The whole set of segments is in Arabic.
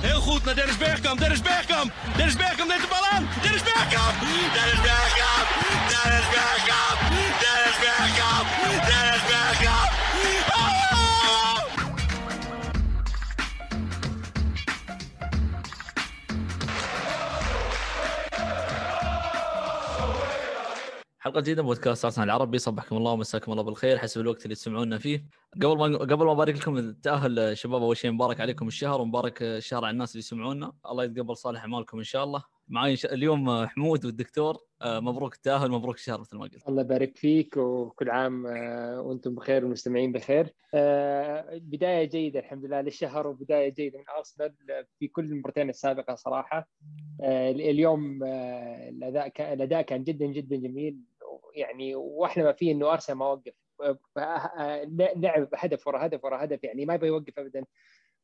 Heel goed naar Dennis Bergkamp. Dennis Bergkamp. Dennis Bergkamp neemt de bal aan. Dennis Bergkamp. Dennis Bergkamp. Dennis Bergkamp. Dennis Bergkamp. Dennis Bergkamp. حلقة جديدة من بودكاست ارسنال العربي. صبحكم الله ومساكم الله بالخير. حسب الوقت اللي تسمعونا فيه. قبل ما قبل ما أبارك لكم التاهل شباب. أول شيء مبارك عليكم الشهر ومبارك الشهر على الناس اللي يسمعونا. الله يتقبل صالح أعمالكم إن شاء الله. معي اليوم حمود والدكتور آه، مبروك التأهل مبروك الشهر مثل ما قلت الله يبارك فيك وكل عام آه، وأنتم بخير والمستمعين بخير. آه، بداية جيدة الحمد لله للشهر وبداية جيدة من أرسنال في كل المباراتين السابقة صراحة. آه، اليوم آه، الأداء الأداء كان جدا جدا جميل يعني واحلى ما فيه إنه أرسنال ما وقف آه، آه، لعب هدف ورا هدف ورا هدف يعني ما يبغى يوقف ابدا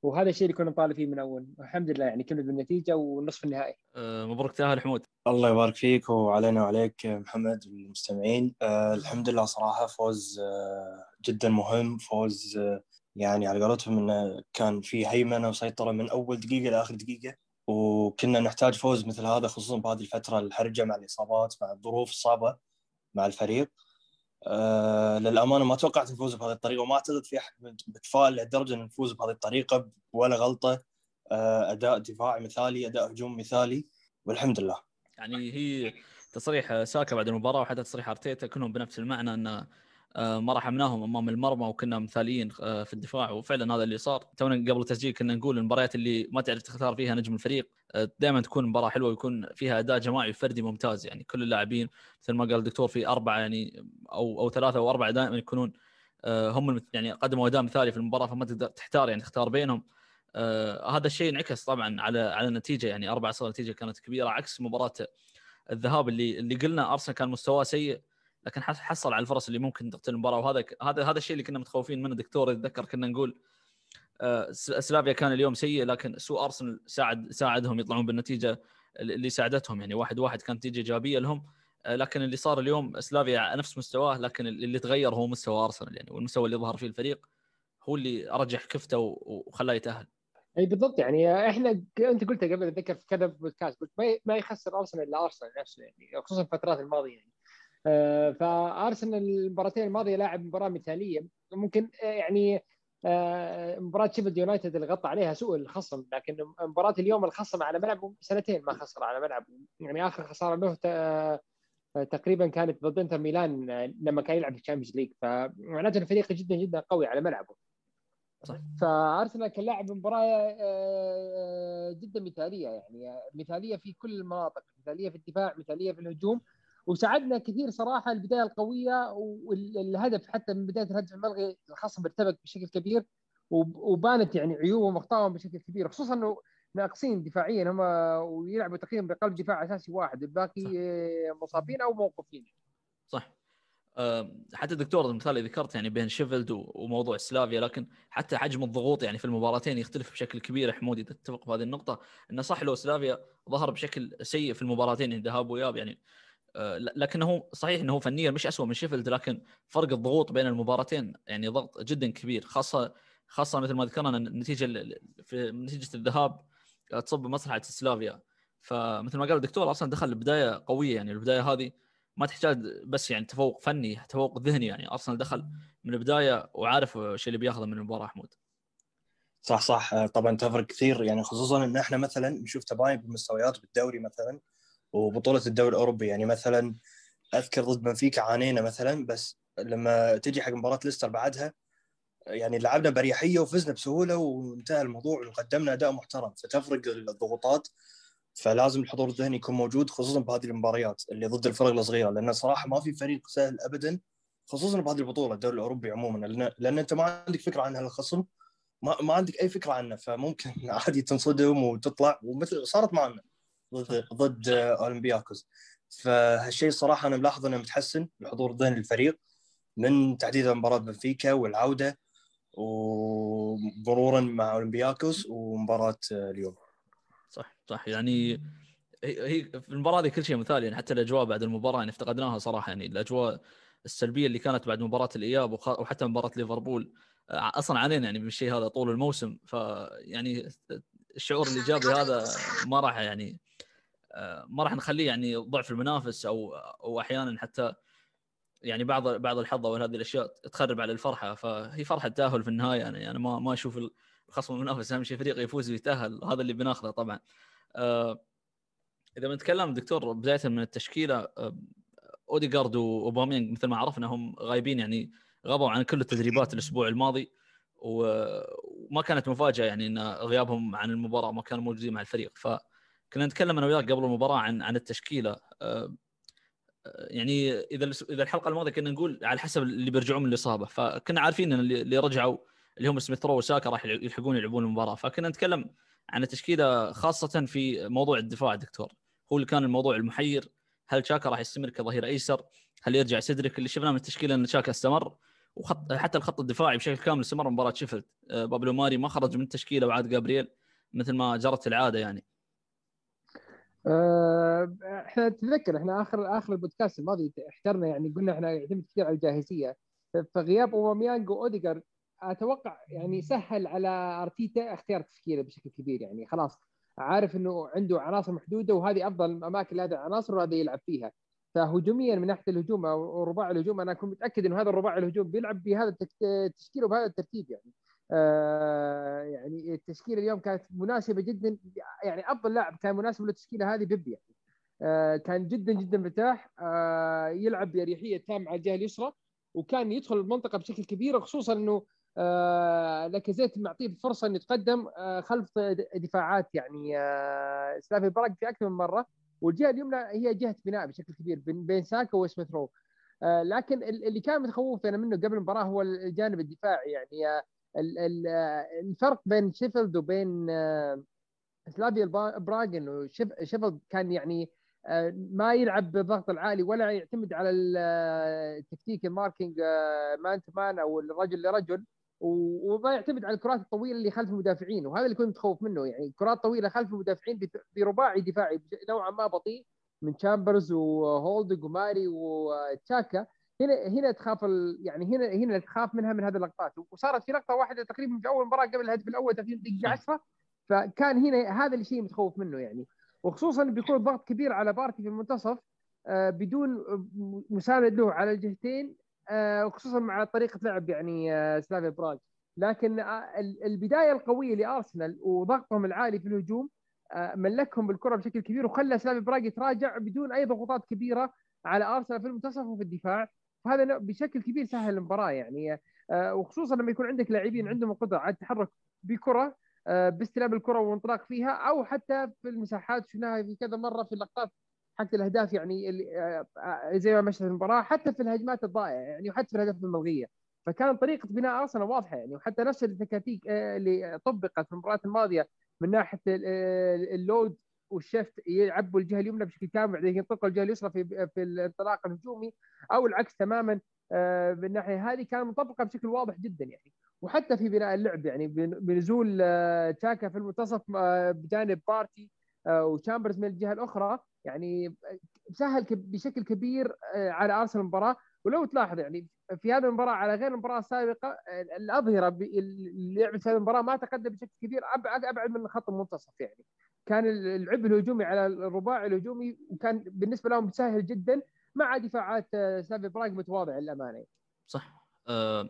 وهذا الشيء اللي كنا نطالب فيه من أول. والحمد لله يعني كمل بالنتيجة والنصف النهائي. آه، مبروك تأهل حمود. الله يبارك فيك وعلينا وعليك محمد والمستمعين. آه الحمد لله صراحة فوز آه جدا مهم. فوز آه يعني على قولتهم إنه كان في هيمنة وسيطرة من أول دقيقة لآخر دقيقة. وكنا نحتاج فوز مثل هذا خصوصا بهذه الفترة الحرجة مع الإصابات مع الظروف الصعبة مع الفريق. آه للأمانة ما توقعت نفوز بهذه الطريقة وما أعتقد في أحد متفائل لهالدرجة أن نفوز بهذه الطريقة ولا غلطة. آه أداء دفاعي مثالي أداء هجوم مثالي والحمد لله. يعني هي تصريح ساكا بعد المباراة وحتى تصريح أرتيتا كلهم بنفس المعنى إن آه، ما رحمناهم أمام المرمى وكنا مثاليين في الدفاع. وفعلا هذا اللي صار. تونا قبل التسجيل كنا نقول المباريات اللي ما تعرف تختار فيها نجم الفريق. دائما تكون مباراة حلوة ويكون فيها أداء جماعي وفردي ممتاز. يعني كل اللاعبين مثل ما قال الدكتور في أربعة يعني أو أو ثلاثة أو أربعة دائما يكونون آه، هم يعني قدموا أداء مثالي في المباراة فما تقدر تحتار يعني تختار بينهم. آه، هذا الشيء انعكس طبعا على على النتيجة. يعني 4 0 نتيجة كانت كبيرة عكس مباراة الذهاب اللي اللي قلنا أرسنال كان مستواه سيء لكن حص- حصل على الفرص اللي ممكن تقتل المباراة. وهذا هذا هذا الشيء اللي كنا متخوفين منه. دكتور اتذكر كنا نقول سلافيا كان اليوم سيء لكن سوء أرسنال ساعد ساعدهم يطلعون بالنتيجة اللي ساعدتهم يعني واحد واحد كانت نتيجه إيجابية لهم. آه، لكن اللي صار اليوم سلافيا نفس مستواه لكن اللي تغير هو مستوى أرسنال يعني والمستوى اللي ظهر فيه الفريق هو اللي رجح كفته وخلاه يتأهل. أي بالضبط يعني إحنا أنت قلت قبل اتذكر في كذا بودكاست قلت ما يخسر أرسنال إلا أرسنال نفسه يعني خصوصا الفترات الماضية يعني. آه، فأرسنال المباراتين الماضية لاعب مباراة مثالية ممكن آه، يعني آه، مباراة شيفيلد يونايتد اللي غطى عليها سوء الخصم لكن مباراة اليوم الخصم على ملعبه سنتين ما خسر على ملعبه يعني آخر خسارة له آه، تقريبا كانت ضد إنتر ميلان آه، لما كان يلعب في ال Champions League. فمعناته إنه فريق جدا جدا قوي على ملعبه. صح. فأرسنال كان لاعب مباراه آه، جدا مثالية يعني مثالية في كل المناطق مثالية في الدفاع مثالية في الهجوم. وساعدنا كثير صراحة البداية القوية والهدف حتى من بداية الهدف الملغي الخصم ارتبك بشكل كبير وب- وبانت يعني عيوبهم وأخطائهم بشكل كبير خصوصا إنه ناقصين دفاعيا هم ويلعبوا تقريبا بقلب دفاع أساسي واحد الباقي صح. مصابين أو موقوفين صح حتى الدكتور المثال اللي ذكرت يعني بين شيفيلد وموضوع سلافيا لكن حتى حجم الضغوط يعني في المباراتين يختلف بشكل كبير حمودي تتفق بهذه النقطة إنه صح لو سلافيا ظهر بشكل سيء في المباراتين ذهاب وإياب يعني لكنه صحيح إنه فنيا مش أسوأ من شيفيلد لكن فرق الضغوط بين المباراتين يعني ضغط جدا كبير خاصة خاصة مثل ما ذكرنا النتيجة ال- في نتيجة الذهاب آه، تصب بمصلحه سلافيا. فمثل ما قال الدكتور أصلا دخل بدايه قوية يعني البداية هذه ما تحتاج بس يعني تفوق فني تفوق ذهني يعني. أرسنال دخل من البداية وعارف الشيء اللي بياخذه من المباراة حمود صح صح. آه، طبعا تفرق كثير. يعني خصوصا إن إحنا مثلا نشوف تباين بالمستويات بالدوري مثلا. وبطولة الدوري الأوروبي. يعني مثلا أذكر ضد بنفيكا عانينا مثلا بس لما تجي حق مباراة ليستر بعدها يعني لعبنا بريحية وفزنا بسهولة وانتهى الموضوع وقدمنا أداء محترم. فتفرق الضغوطات فلازم الحضور الذهني يكون موجود خصوصا بهذه المباريات اللي ضد الفرق الصغيرة. لأن صراحة ما في فريق سهل ابدا خصوصا بهذه البطولة الدوري الأوروبي عموما. لأن لأن أنت ما عندك فكرة عن هالخصم ما, ما عندك أي فكرة عنه فممكن عادي تنصدم وتطلع ومثل صارت معنا. ضد ضد أولمبياكوس. فهالشيء صراحة أنا ملاحظ أنه متحسن الحضور الذهني للفريق من تحديدا مباراة بنفيكا والعودة ومرورا مع أولمبياكوس ومباراة اليوم. صح صح. يعني هي في المباراة هذه كل شيء مثالي. يعني حتى الأجواء بعد المباراة يعني افتقدناها صراحة. يعني الأجواء السلبية اللي كانت بعد مباراة الإياب وحتى مباراة ليفربول آه، أصلا علينا يعني بالشيء هذا طول الموسم. فيعني الشعور الإيجابي هذا ما راح يعني آه، ما راح نخليه يعني ضعف المنافس أو أو أحيانا حتى يعني بعض بعض الحظ أو هذه الأشياء تخرب على الفرحة. فهي فرحة تأهل في النهاية. يعني أنا ما ما أشوف الخصم المنافس أهم شيء فريق يفوز ويتأهل. هذا اللي بناخذه طبعا. آه، إذا بنتكلم دكتور بداية من التشكيلة آه، اوديجارد وأوباميانج مثل ما عرفنا هم غايبين يعني غابوا عن كل التدريبات الأسبوع الماضي. وما كانت مفاجأة يعني إن غيابهم عن المباراة ما كانوا موجودين مع الفريق. فكنا نتكلم أنا وياك قبل المباراة عن عن التشكيلة. آه، يعني إذا إذا الحلقة الماضية كنا نقول على حسب اللي بيرجعون من الإصابة. فكنا عارفين إن اللي رجعوا اللي هم سميث رو وساكا راح يلحقون يلعبون المباراة. فكنا نتكلم عن التشكيلة خاصة في موضوع الدفاع دكتور. هو اللي كان الموضوع المحير. هل شاكا راح يستمر كظهير أيسر؟ هل يرجع سيدريك؟ اللي شفناه من التشكيلة إن شاكا استمر. وخط حتى الخط الدفاعي بشكل كامل استمر مباراة شيفيلد. آه، بابلو ماري ما خرج من التشكيلة وعاد جابرييل مثل ما جرت العادة يعني. آه، إحنا تتذكر إحنا آخر آخر البودكاست الماضي احترنا يعني قلنا إحنا يعتمد كثير على الجاهزية. فغياب أوباميانج واوديجارد أتوقع يعني سهل على أرتيتا اختيار تشكيلة بشكل كبير يعني. خلاص عارف إنه عنده عناصر محدودة وهذه أفضل الأماكن لهذه العناصر وهذا يلعب فيها. فهجوميا من ناحية الهجوم أو رباع الهجوم أنا أكون متأكد إنه هذا الرباع الهجوم بيلعب بهذا التشكيل وبهذا الترتيب يعني. آه يعني التشكيلة اليوم كانت مناسبة جدا يعني أفضل لاعب كان مناسب للتشكيلة هذه بيبي يعني. آه كان جدا جدا مرتاح. آه يلعب بأريحية تامة على الجهة اليسرى وكان يدخل المنطقة بشكل كبير خصوصا إنه لاكازيت معطيه فرصة إنه يتقدم خلف دفاعات يعني. سلافيا براغ في أكثر من مرة. والجهة اليمنى هي جهة بناء بشكل كبير بين ساكا وسميث رو. آه لكن اللي كان متخوف منه قبل المباراة هو الجانب الدفاعي. يعني آه الفرق بين شيفيلد وبين آه سلافيا براغ انه شيفيلد كان يعني آه، ما يلعب بالضغط العالي ولا يعتمد على التكتيك ال marking man to man أو الرجل لرجل. وما يعتمد على الكرات الطويلة اللي خلف المدافعين وهذا اللي كنت متخوف منه. يعني كرات طويلة خلف المدافعين برباعي دفاعي نوعا ما بطيء من تشامبرز وهولدنج وماري وشاكا هنا هنا تخاف يعني هنا هنا تخاف منها من هذه اللقطات. وصارت في لقطة واحدة تقريبا في أول مباراة قبل الهدف الأول تقريبا دقيقة 10 فكان هنا هذا الشيء متخوف منه يعني. وخصوصا بيكون ضغط كبير على بارتي في المنتصف آه، بدون مساند له على الجهتين آه، خصوصا مع طريقة لعب يعني آه، سلافيا براغ. لكن البداية القوية لأرسنال وضغطهم العالي في الهجوم ملكهم بالكرة بشكل كبير وخلى سلافي براغ يتراجع بدون أي ضغوطات كبيرة على أرسنال في المنتصف وفي الدفاع. فهذا بشكل كبير سهل المباراة يعني وخصوصا لما يكون عندك لاعبين عندهم القدره على التحرك بكرة باستلام الكرة والانطلاق فيها أو حتى في المساحات شفناها في كذا مرة في اللقطات حق الأهداف يعني آه، آه، زي ما مشت المباراة حتى في الهجمات الضائعة يعني وحتى في الاهداف الملغية. فكانت طريقة بناء أرسنال واضحة يعني وحتى نفس التكاتيك آه، اللي طبقت في المباراة الماضية من ناحية اللود والشفت يعبوا الجهة اليمنى بشكل كامل بعدين ينطلقوا الجهة اليسرى في في الانطلاق الهجومي أو العكس تماما بالناحيه هذه كانت مطبقة بشكل واضح جدا يعني. وحتى في بناء اللعب يعني بنزول تشاكا في المنتصف بجانب بارتي وشامبرز من الجهة الأخرى يعني سهل بشكل كبير آه، على أرسنال المباراة. ولو تلاحظ يعني في هذه المباراة على غير المباراه السابقه آه، الأظهرة اللي لعبت هذه المباراة ما تقدم بشكل كبير ابعد أبعد من خط المنتصف يعني. كان اللعب الهجومي على الرباعي الهجومي وكان بالنسبة لهم سهل جدا مع دفاعات آه، سلافيا براغ متواضعه للأمانة. صح. أه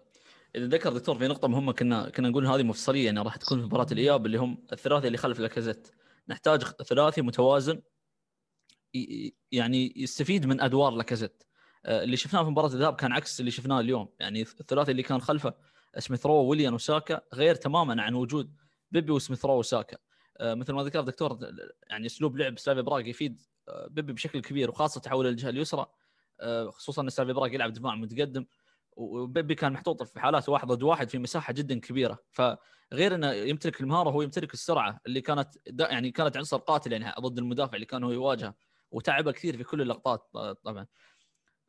إذا ذكر دكتور في نقطة مهمة كنا كنا نقول هذه مفصلية يعني راح تكون في مباراة الإياب اللي هم الثلاثي اللي خلف لاكازيت. نحتاج ثلاثي متوازن يعني يستفيد من أدوار لاكازيت. آه، اللي شفناه في مباراة الذهاب كان عكس اللي شفناه اليوم. يعني الثلاثي اللي كان خلفه سميث رو ويليان وساكا غير تماما عن وجود بيبي وسميث رو وساكا. آه، مثل ما ذكر دكتور يعني أسلوب لعب سلافي براغ يفيد آه، بيبي بشكل كبير وخاصة تحول الجهة اليسرى. خصوصا إن سلافي براغ يلعب دفاع متقدم وبيبي كان محطوط في حالات واحد ضد واحد في مساحة جدا كبيرة. فغير إنه يمتلك المهارة هو يمتلك السرعة اللي كانت يعني كانت عنصر قاتل يعني ضد المدافع اللي كان هو يواجهه. وتعبه كثير في كل اللقطات طبعا.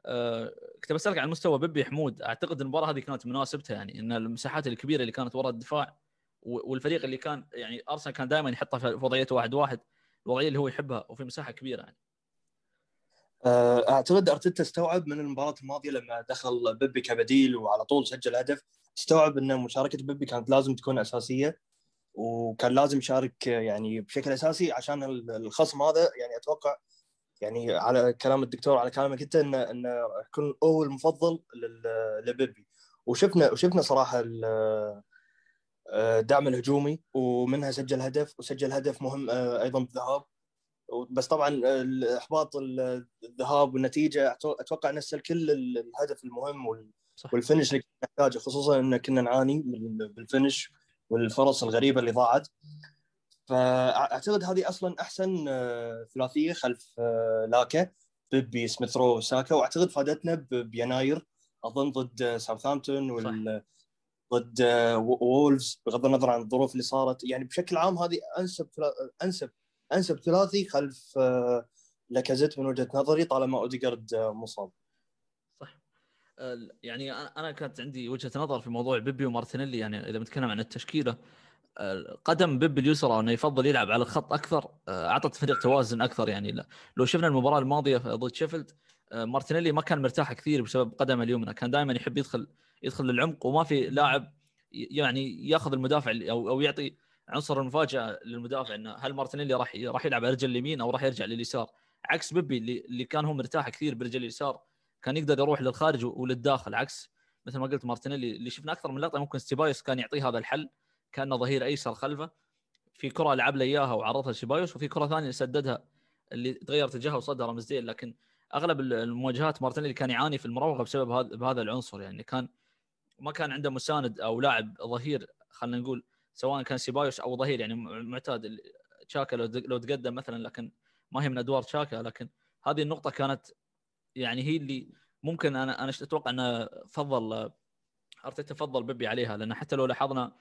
أه كنت بسألك عن مستوى بيبي حمود. أعتقد المباراة هذه كانت مناسبتها يعني إن المساحات الكبيرة اللي كانت وراء الدفاع والفريق اللي كان يعني أرسنال كان دائما يحطها في وضعيه واحد واحد الوضعية اللي هو يحبها وفي مساحة كبيرة يعني. آه، أعتقد أرتيتا استوعب من المباراة الماضية لما دخل بيبي كبديل وعلى طول سجل هدف استوعب إن مشاركة بيبي كانت لازم تكون أساسية وكان لازم يشارك يعني بشكل أساسي عشان الخصم هذا يعني أتوقع يعني على كلام الدكتور على كلامك أنت انه انه يكون هو المفضل لبيبي. وشفنا وشفنا صراحة الدعم الهجومي ومنها سجل هدف وسجل هدف مهم أيضا بالذهاب. بس طبعا الإحباط الذهاب والنتيجة أتوقع نسل كل الهدف المهم والفنش اللي كنا نحتاجه خصوصا إن كنا نعاني بالفنش والفرص الغريبة اللي ضاعت. فأعتقد هذه أصلا أحسن آه، ثلاثية خلف آه، لاكا بيبي سميث رو ساكا وأعتقد فادتنا بيناير أظن ضد ساوثهامبتون وال ضد وولفز بغض النظر عن الظروف اللي صارت. يعني بشكل عام هذه أنسب أنسب أنسب ثلاثي خلف آه، لاكازيت من وجهة نظري طالما اوديجارد مصاب. صح يعني أنا كانت عندي وجهة نظر في موضوع بيبي ومارتينيلي يعني إذا بنتكلم عن التشكيلة قدم بيبي اليسرى أنه يفضل يلعب على الخط أكثر آه، أعطت فريق توازن أكثر يعني. لو شفنا المباراة الماضية ضد شيفيلد آه، مارتينيلي ما كان مرتاح كثير بسبب قدمه اليمنى كان دائما يحب يدخل يدخل للعمق وما في لاعب يعني ياخذ المدافع أو أو يعطي عنصر المفاجأة للمدافع إنه هل مارتينيلي راح راح يلعب على رجل اليمين أو راح يرجع لليسار؟ عكس بيبي اللي, اللي كان هو مرتاح كثير برجل اليسار كان يقدر يروح للخارج وللداخل. عكس مثل ما قلت مارتينيلي اللي شفنا أكثر من لقطة ممكن سيبايوس كان يعطيه هذا الحل. كأنه ظهير أيسر خلفه. في كرة لعب له إياها وعرضها لشيبايوس وفي كرة ثانية سددها اللي تغير اتجاهها وصدها رمزدين لكن أغلب المواجهات مارتينيلي كان يعاني في المراوغة بسبب هذا بهذا العنصر. يعني كان ما كان عنده مساند أو لاعب ظهير خلينا نقول سواء كان سيبايوس أو ظهير. يعني معتاد تشاكا لو تقدم مثلا لكن ما هي من أدوار تشاكا. لكن هذه النقطة كانت يعني هي اللي ممكن أنا أنا أتوقع إنه فضل أرتيتا فضل بيبي عليها. لأن حتى لو لاحظنا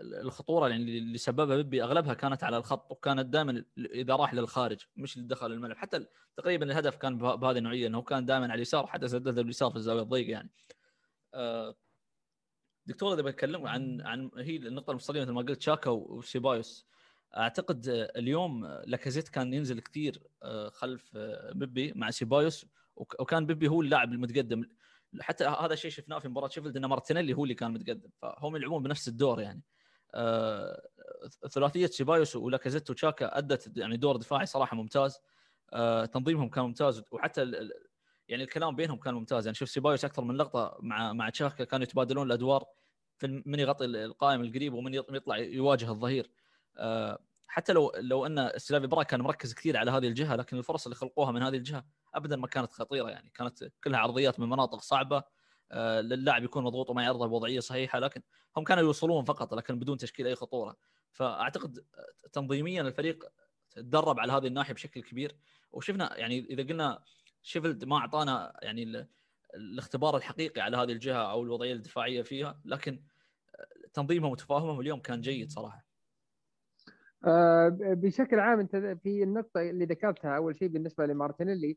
الخطورة يعني اللي سببها بيبي أغلبها كانت على الخط وكانت دائما إذا راح للخارج مش دخل الملعب. حتى تقريبا الهدف كان بهذه النوعية إنه كان دائما على اليسار حتى سدد اليسار في الزاوية الضيقة يعني. آه، دكتور إذا بتكلم عن عن هي النقطة المفصلية مثل ما قلت شاكا وسيبايوس. أعتقد اليوم لاكازيت كان ينزل كثير آه، خلف آه، بيبي مع سيبايوس وكان بيبي هو اللاعب المتقدم. حتى هذا الشيء شفناه في مباراة شيفيلد إن مارتينيلي هو اللي كان متقدم فهم يلعبون بنفس الدور يعني. آه، ثلاثية سيبايوس ولاكازيت وشاكا أدت يعني دور دفاعي صراحة ممتاز. آه، تنظيمهم كان ممتاز وحتى يعني الكلام بينهم كان ممتاز. يعني شوف سيبايوس أكثر من لقطة مع مع شاكا كانوا يتبادلون الأدوار في من يغطي القائم القريب ومن يطلع يواجه الظهير. آه، حتى لو لو أن سلافيا براغ كان مركز كثير على هذه الجهة لكن الفرص اللي خلقوها من هذه الجهة ابدا ما كانت خطيرة. يعني كانت كلها عرضيات من مناطق صعبة. للاعب يكون مضغوط وما يعرضها بوضعية صحيحة لكن هم كانوا يوصلون فقط لكن بدون تشكيل أي خطورة فأعتقد تنظيميا الفريق تدرب على هذه الناحية بشكل كبير وشفنا يعني إذا قلنا شيفيلد ما أعطانا يعني الاختبار الحقيقي على هذه الجهة أو الوضعية الدفاعية فيها لكن تنظيمهم وتفاهمهم اليوم كان جيد صراحة. آه، بشكل عام أنت في النقطة اللي ذكرتها أول شيء بالنسبة لمارتينيلي آه،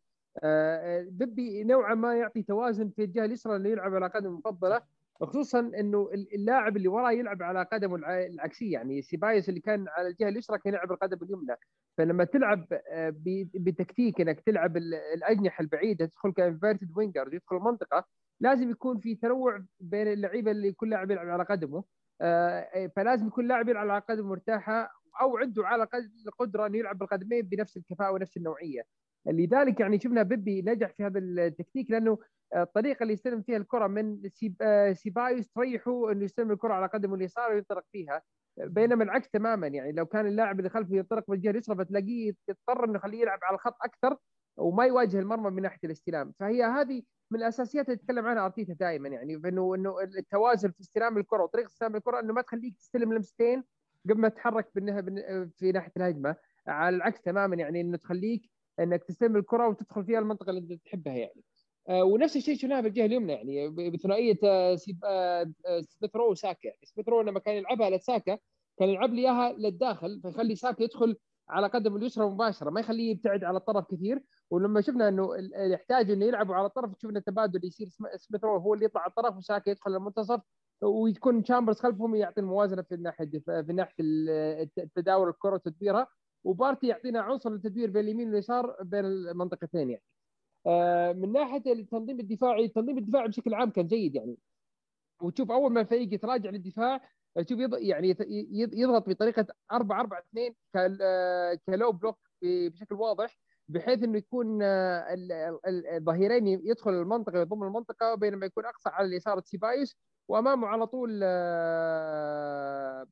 بيبي نوعا ما يعطي توازن في الجهة اليسرى اللي يلعب على قدم المفضله خصوصا إنه اللاعب اللي وراه يلعب على قدمه العكسيه يعني سيبايوس اللي كان على الجهة اليسرى كان يلعب القدم اليمنى. فلما تلعب آه، بتكتيك إنك تلعب الأجنحة البعيدة تدخل كإنفيرتد وينجر يدخل المنطقة لازم يكون في تنوع بين اللعيبة اللي كل لاعب يلعب على قدمه. آه، فلازم يكون لاعب يلعب على قدم مرتاحة أو عنده على القدره إنه يلعب بالقدمين بنفس الكفاءة ونفس النوعية. لذلك يعني شفنا بيبي نجح في هذا التكتيك لأنه الطريقة اللي يستلم فيها الكرة من آه، سيبايوس تريحه إنه يستلم الكرة على قدمه اليسار وينطلق فيها. بينما العكس تماما يعني لو كان اللاعب اللي خلفه ينطلق بالجهة اليسرى فتلاقيه يضطر إنه يخليه يلعب على الخط أكثر وما يواجه المرمى من ناحية الاستلام. فهي هذه من الأساسيات اللي يتكلم عنها أرتيتا دائما يعني إنه إنه التوازن في استلام الكرة وطريقة استلام الكرة إنه ما تخليك تستلم لمستين قبل ما تتحرك في ناحية الهجمة. على العكس تماما يعني إنه تخليك إنك تستلم الكره وتدخل فيها المنطقة اللي أنت تحبها يعني. آه، ونفس الشيء شفناها بالجهه اليمنى يعني بثنائية آه، آه، سميث رو وساكا. يعني سميث رو لما كان يلعبها لساكا كان يلعب لي إياها للداخل فيخلي ساكا يدخل على قدم اليسرى مباشرة ما يخليه يبتعد على الطرف كثير. ولما شفنا إنه يحتاج إنه يلعبوا على الطرف شفنا التبادل يصير سميث رو هو اللي يطلع على الطرف وساكا يدخل المنتصف ويكون تشامبرز خلفهم يعطي الموازنة في الناحية في ناحية التداول الكرة وتدبيرها. وبارتي يعطينا عنصر التدوير بين اليمين واليسار بين المنطقتين يعني آه، من ناحية التنظيم الدفاعي التنظيم الدفاعي بشكل عام كان جيد يعني وتشوف أول ما الفريق يتراجع للدفاع تشوف. يعني يضغط بطريقة 4 4 2 كال- آه، كلو بلوك بشكل واضح بحيث إنه يكون آه، ال- ال- الظهيرين يدخل المنطقة يضم المنطقة بينما يكون أقصى على اليسار تسيبايوس وأمامه على طول آه،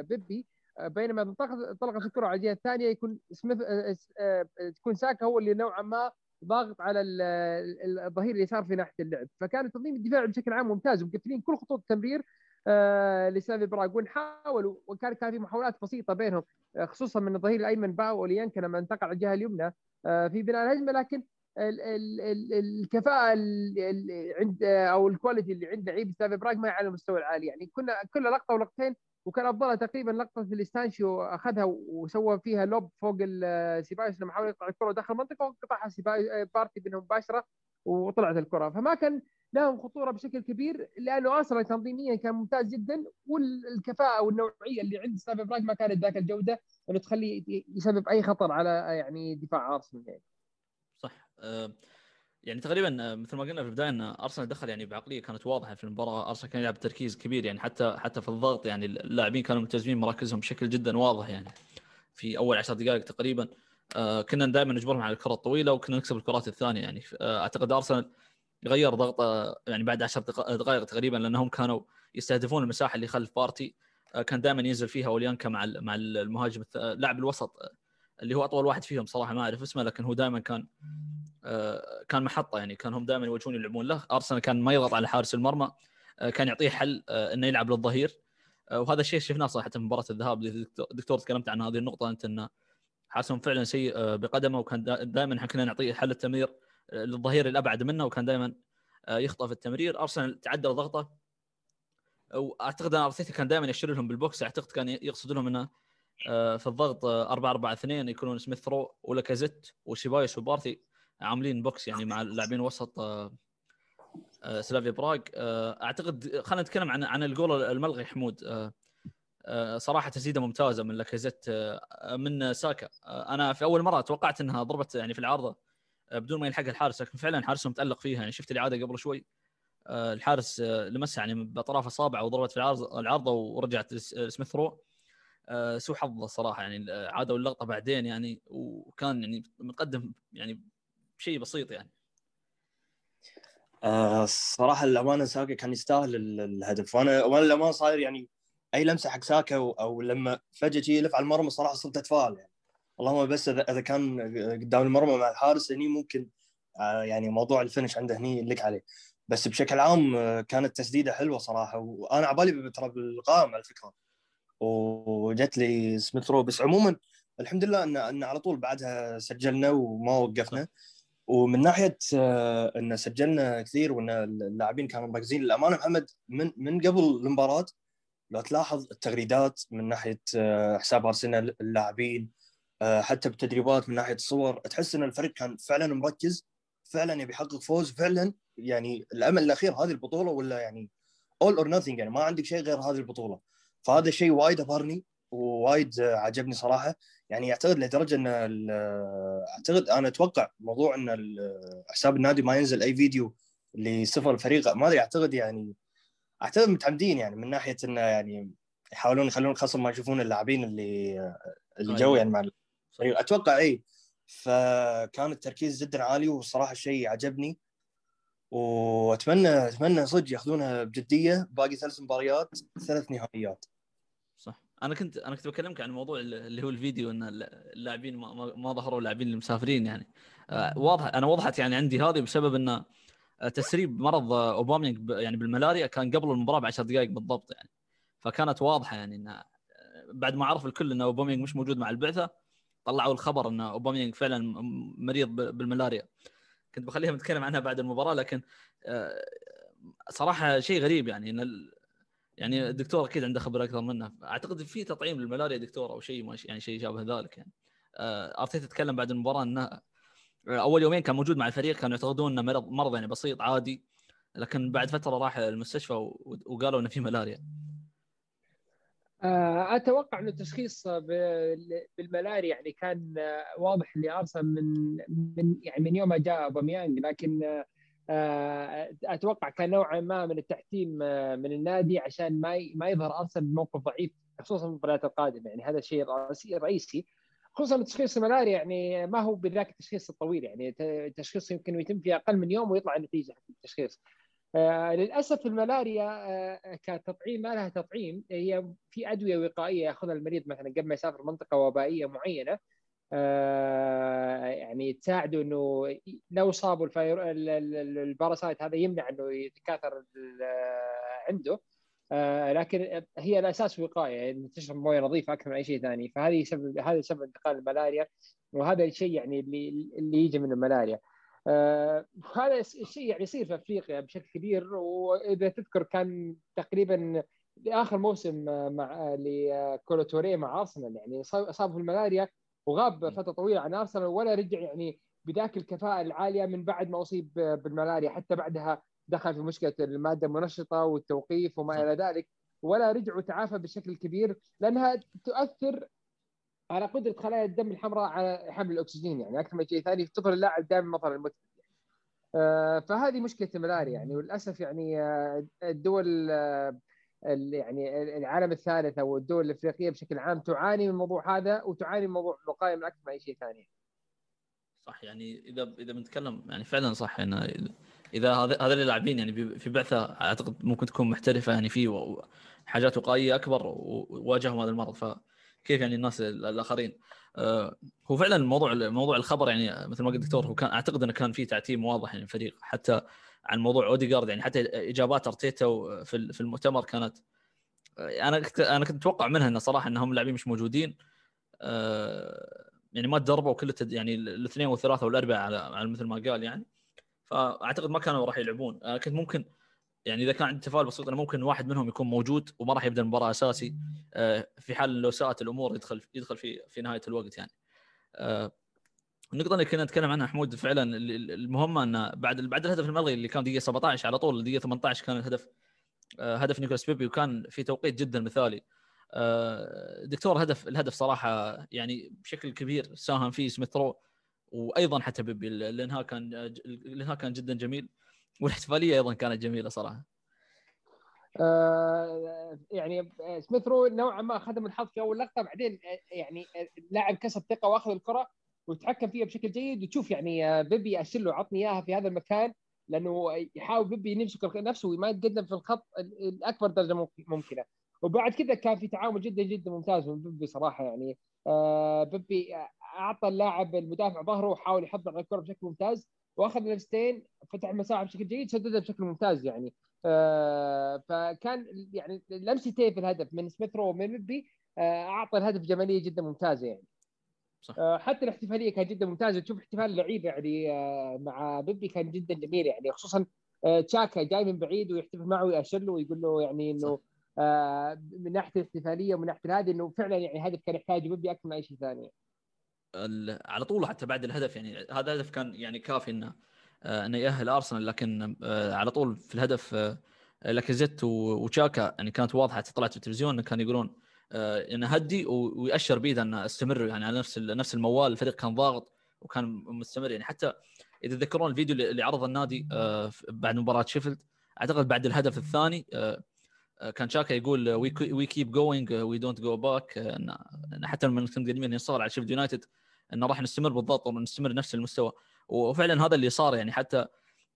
بيبي آه، بينما انطلقت انطلقت الكرة على الجهة الثانية يكون سميث آه، آه، تكون ساكا هو اللي نوعا ما ضاغط على ال- ال- الظهير اليسار في ناحية اللعب. فكان تنظيم الدفاع بشكل عام ممتاز ومقفلين كل خطوط التمرير آه، لسلافيا براغ ونحاولوا وكان كان في محاولات بسيطة بينهم آه، خصوصا من الظهير الأيمن باه أولاينكا لما انتقل على الجهة اليمنى آه، في بناء الهجمة لكن ال- ال- ال- الكفاءة ال- ال- عند أو ال quality اللي عند لعيب سلافيا براغ ما على المستوى العالي. يعني كنا كل لقطة ولقطتين وكان أفضلها تقريبا لقطة اللي ستانشيو اخذها وسوى فيها lob فوق سيبايوس لما حاول يقطع الكرة داخل المنطقة وقطعها سيبايوس بارتي منهم مباشرة وطلعت الكرة فما كان لهم خطورة بشكل كبير لأنه ارسنال تنظيميا كان ممتاز جدا والكفاءة والنوعية اللي عند سافي براغ ما كانت ذاك الجودة إنه تخليه يسبب أي خطر على يعني دفاع أرسنال يعني. صح آه، يعني تقريبا آه، مثل ما قلنا في البداية إن أرسنال دخل يعني بعقلية كانت واضحة في المباراة. أرسنال كان يلعب تركيز كبير يعني حتى حتى في الضغط يعني اللاعبين كانوا ملتزمين مراكزهم بشكل جدا واضح يعني. في أول عشر دقائق تقريبا آه، كنا دائما نجبرهم على الكرة الطويلة وكنا نكسب الكرات الثانية يعني. آه، أعتقد أرسنال غير ضغطه يعني بعد عشر دقا- دقائق تقريبا لأنهم كانوا يستهدفون المساحة اللي خلف بارتي كان دائما ينزل فيها اوليانكا مع مع المهاجم الث- لاعب الوسط اللي هو أطول واحد فيهم صراحة ما أعرف اسمه لكن هو دائما كان آه، كان محطة يعني كان هم دائما يوجهون يلعبون له. أرسنال كان ما يضغط على حارس المرمى آه، كان يعطيه حل آه، إنه يلعب للظهير. وهذا الشيء شفناه صراحة في مباراة الذهاب. الدكتور تكلمت عن هذه النقطة أنت انه حارسهم فعلا سيء بقدمه وكان دائما إحنا كنا نعطيه حل التمرير للظهير الأبعد منه وكان دائما يخطئ في التمرير. أرسنال تعدل ضغطه. وأعتقد إن أرتيتا كان دائما يشتغل لهم بال box. أعتقد كان يقصد لهم إنه في الضغط 4 4 2 يكونون سميث رو ولاكازيت وسيبايوس وبارتي عاملين box يعني مع اللاعبين وسط آه، آه، سلافيا براغ. آه، أعتقد خلينا نتكلم عن عن الجول الملغي حمود. آه، آه، صراحة تسديدة ممتازة من لاكازيت آه، من ساكا. آه، أنا في أول مرة توقعت إنها ضربت يعني في العارضة آه، بدون ما يلحقها الحارس لكن فعلا حارسهم متألق فيها. يعني شفت الإعادة قبل شوي. آه، الحارس آه، لمسها يعني باطراف اصابعه وضربت في العارضة ورجعت سميث رو. آه، سوء حظه صراحة يعني عادوا اللقطة بعدين يعني وكان يعني متقدم يعني بشيء بسيط يعني. آه، الصراحه الأمانة ساكا كان يستاهل ال- الهدف. وأنا وأنا الامانه صاير يعني أي لمسة حق ساكا أو, أو لما فجأة تشوفه يلف على المرمى صراحة صرت أتفائل يعني. اللهم بس اذا كان قدام المرمى مع الحارس هني ممكن آه، يعني موضوع ال finish عنده هني عليك عليه. بس بشكل عام آه، كانت تسديدة حلوة صراحة وأنا على بالي ترى بالقائم على فكرة. وجت لي سميث رو. بس عموما الحمد لله ان إن على طول بعدها سجلنا وما وقفنا. ومن ناحية آه، إن سجلنا كثير وإن اللاعبين كانوا مركزين. للأمانة محمد من من قبل المباراة لو تلاحظ التغريدات من ناحية آه، حساب أرسنال اللاعبين آه، حتى بالتدريبات من ناحية الصور تحس إن الفريق كان فعلا مركز فعلا يبي يحقق فوز فعلا يعني الأمل الأخير هذه البطولة ولا يعني all or nothing يعني ما عندك شيء غير هذه البطولة. فهذا شيء وايد أبهرني ووايد عجبني صراحة. يعني أعتقد لدرجة إن أعتقد أنا أتوقع موضوع إن حساب النادي ما ينزل أي فيديو لصفر الفريق ما أدري أعتقد يعني أعتقد متعمدين يعني من ناحية انه يعني يحاولون يخلون الخصم ما يشوفون اللاعبين اللي اللي جو. يعني مع الفريق. أتوقع اي فكان التركيز جدا عالي والصراحه الشيء عجبني. وأتمنى أتمنى صدق ياخذونها بجدية. باقي ثلاث مباريات ثلاث نهائيات. أنا كنت أنا كنت بكلمك عن موضوع اللي هو الفيديو إن اللاعبين ما, ما- ظهروا اللاعبين اللي مسافرين يعني. آه، واضح أنا وضحت يعني عندي هذه بسبب إن آه، تسريب مرض آه، أوباميانج يعني بالملاريا كان قبل المباراة ب 10 دقائق بالضبط يعني. فكانت واضحة يعني إن آه، بعد ما عرف الكل إن أوباميانج مش موجود مع البعثة طلعوا الخبر إن أوباميانج فعلا مريض بالملاريا. كنت بخليهم نتكلم عنها بعد المباراة لكن صراحة شيء غريب يعني إن يعني الدكتور أكيد عنده خبرة أكثر منه. أعتقد في تطعيم للملاريا دكتور أو شيء يعني شيء شابه ذلك يعني. آه، أرتيتا تكلم بعد المباراة إنه أول يومين كان موجود مع الفريق كانوا يعتقدون إنه مرض مرض يعني بسيط عادي لكن بعد فترة راح المستشفى وقالوا إنه في ملاريا. آه، أتوقع إنه التشخيص بال- بالملاريا يعني كان آه، واضح لارسنال من من يعني من يوم ما جاء أوباميانج لكن أتوقع كان نوعا ما من التحكيم آه، من النادي عشان ما ما يظهر أرسنال بموقف ضعيف خصوصا في المباريات القادمة. يعني هذا الشيء الرئيسي خصوصا تشخيص الملاريا يعني ما هو بذاك التشخيص الطويل. يعني التشخيص يمكن يتم في أقل من يوم ويطلع النتيجة حق التشخيص. آه للأسف الملاريا آه كتطعيم ما لها تطعيم. هي في أدوية وقائية يأخذها المريض مثلا قبل ما يسافر منطقة وبائية معينة. آه يعني تساعده إنه لو صابوا الفير... ال parasite هذا يمنع إنه يتكاثر عنده. آه لكن هي الأساس وقاية يعني تشرب موية نظيفة أكثر من أي شيء ثاني. فهذه سبب هذا سبب انتقال الملاريا وهذا الشيء يعني اللي اللي يجي من الملاريا. آه هذا الشيء يعني يصير في أفريقيا بشكل كبير. وإذا تذكر كان تقريبا لآخر موسم مع لكولوتوري مع أرسنال يعني صاب في الملاريا وغاب فترة طويلة عن أرسنال ولا رجع يعني بذاك الكفاءة العالية من بعد ما أصيب بالملاريا. حتى بعدها دخل في مشكلة المادة المنشطة والتوقيف وما إلى ذلك. ولا رجع وتعافى بشكل كبير لأنها تؤثر على قدرة خلايا الدم الحمراء على حمل الأكسجين. يعني أكثر من شيء ثاني تظهر اللاعب دائما مثلا المتعب آه، فهذه مشكلة الملاريا. يعني وللاسف يعني آه، الدول آه، يعني العالم الثالث أو الدول الأفريقية بشكل عام تعاني من الموضوع هذا وتعاني من موضوع الوقاية من أكثر من أي شيء ثاني. صح يعني إذا إذا بنتكلم يعني فعلا صح انه إذا هذول اللاعبين يعني في بعثة أعتقد ممكن تكون محترفة يعني في حاجات وقائية أكبر وواجههم هذا المرض فكيف يعني الناس الآخرين آه، هو فعلا موضوع موضوع الخبر يعني مثل ما قلت الدكتور هو كان أعتقد إنه كان في تعتيم واضح يعني الفريق حتى عن موضوع اوديجارد يعني حتى إجابات أرتيتا في المؤتمر كانت أنا أنا كنت أتوقع منها انه صراحة إنهم اللاعبين مش موجودين. آه، يعني ما تدربوا كل يعني الاثنين والثلاثة والاربعاء على مثل ما قال يعني. فأعتقد ما كانوا راح يلعبون. أنا كنت ممكن يعني إذا كان عندي تفاؤل بسيط انه ممكن واحد منهم يكون موجود وما راح يبدأ المباراه أساسي آه، في حال لو ساءت الأمور يدخل يدخل في في نهاية الوقت يعني. آه، النقطة اللي كنا نتكلم عنها حمود فعلا المهمه انه بعد بعد الهدف الملغي اللي كان دقيقة 17 على طول دقيقة 18 كان الهدف آه، هدف نيكولاس بيبي وكان في توقيت جدا مثالي. دكتور هدف الهدف صراحة يعني بشكل كبير ساهم فيه سميثرو وأيضا حتى بيبي الإنهاء كان الإنهاء كان جدا جميل والاحتفالية أيضا كانت جميلة صراحة آه يعني سميث رو نوعا ما خدم الحظ في أول لقطة بعدين يعني اللاعب كسب ثقة وأخذ الكرة وتحكم فيها بشكل جيد وتشوف يعني بيبي ارسل له عطني إياها في هذا المكان لأنه يحاول بيبي يمسك نفسه وما يتقدم في الخط لاكبر درجة ممكنة. وبعد كذا كان في تعامل جدا جدا ممتاز من بيبي صراحة يعني. آه بيبي أعطى اللاعب المدافع ظهره وحاول يحضر على الكرة بشكل ممتاز وأخذ لمستين فتح المساحه بشكل جيد سددها بشكل ممتاز يعني. آه فكان يعني لمستين في الهدف من سميث رو ومن بيبي آه أعطى الهدف جمالية جدا ممتازة يعني. صح. آه حتى الاحتفالية كانت جدا ممتازة. تشوف احتفال اللعيبه يعني آه مع بيبي كان جدا جميل يعني. خصوصا آه تشاكا جاي من بعيد ويحتفل معه ويأشر له ويقول له يعني إنه من ناحية الاحتفالية ومن ناحية هذه إنه فعلا يعني هدف كان يحتاجه بيبي أكثر من أي شيء ثاني. على طول حتى بعد الهدف يعني هذا الهدف كان يعني كافي إنه إنه يأهل أرسنال. لكن على طول في الهدف لاكازيت وتشاكا يعني كانت واضحة طلعت في التلفزيون كانوا يقولون إنه هدي ويأشر بيده إنه أستمر يعني على نفس نفس الموال الفريق كان ضاغط وكان مستمر. يعني حتى إذا تذكرون الفيديو اللي عرضه النادي بعد مباراة شيفيلد أعتقد بعد الهدف الثاني كان تشاكا يقول we keep going we don't go back حتى لما كنت متقدمين انصار على شيفيلد يونايتد إنه راح نستمر بالضبط ونستمر نفس المستوى. وفعلا هذا اللي صار يعني حتى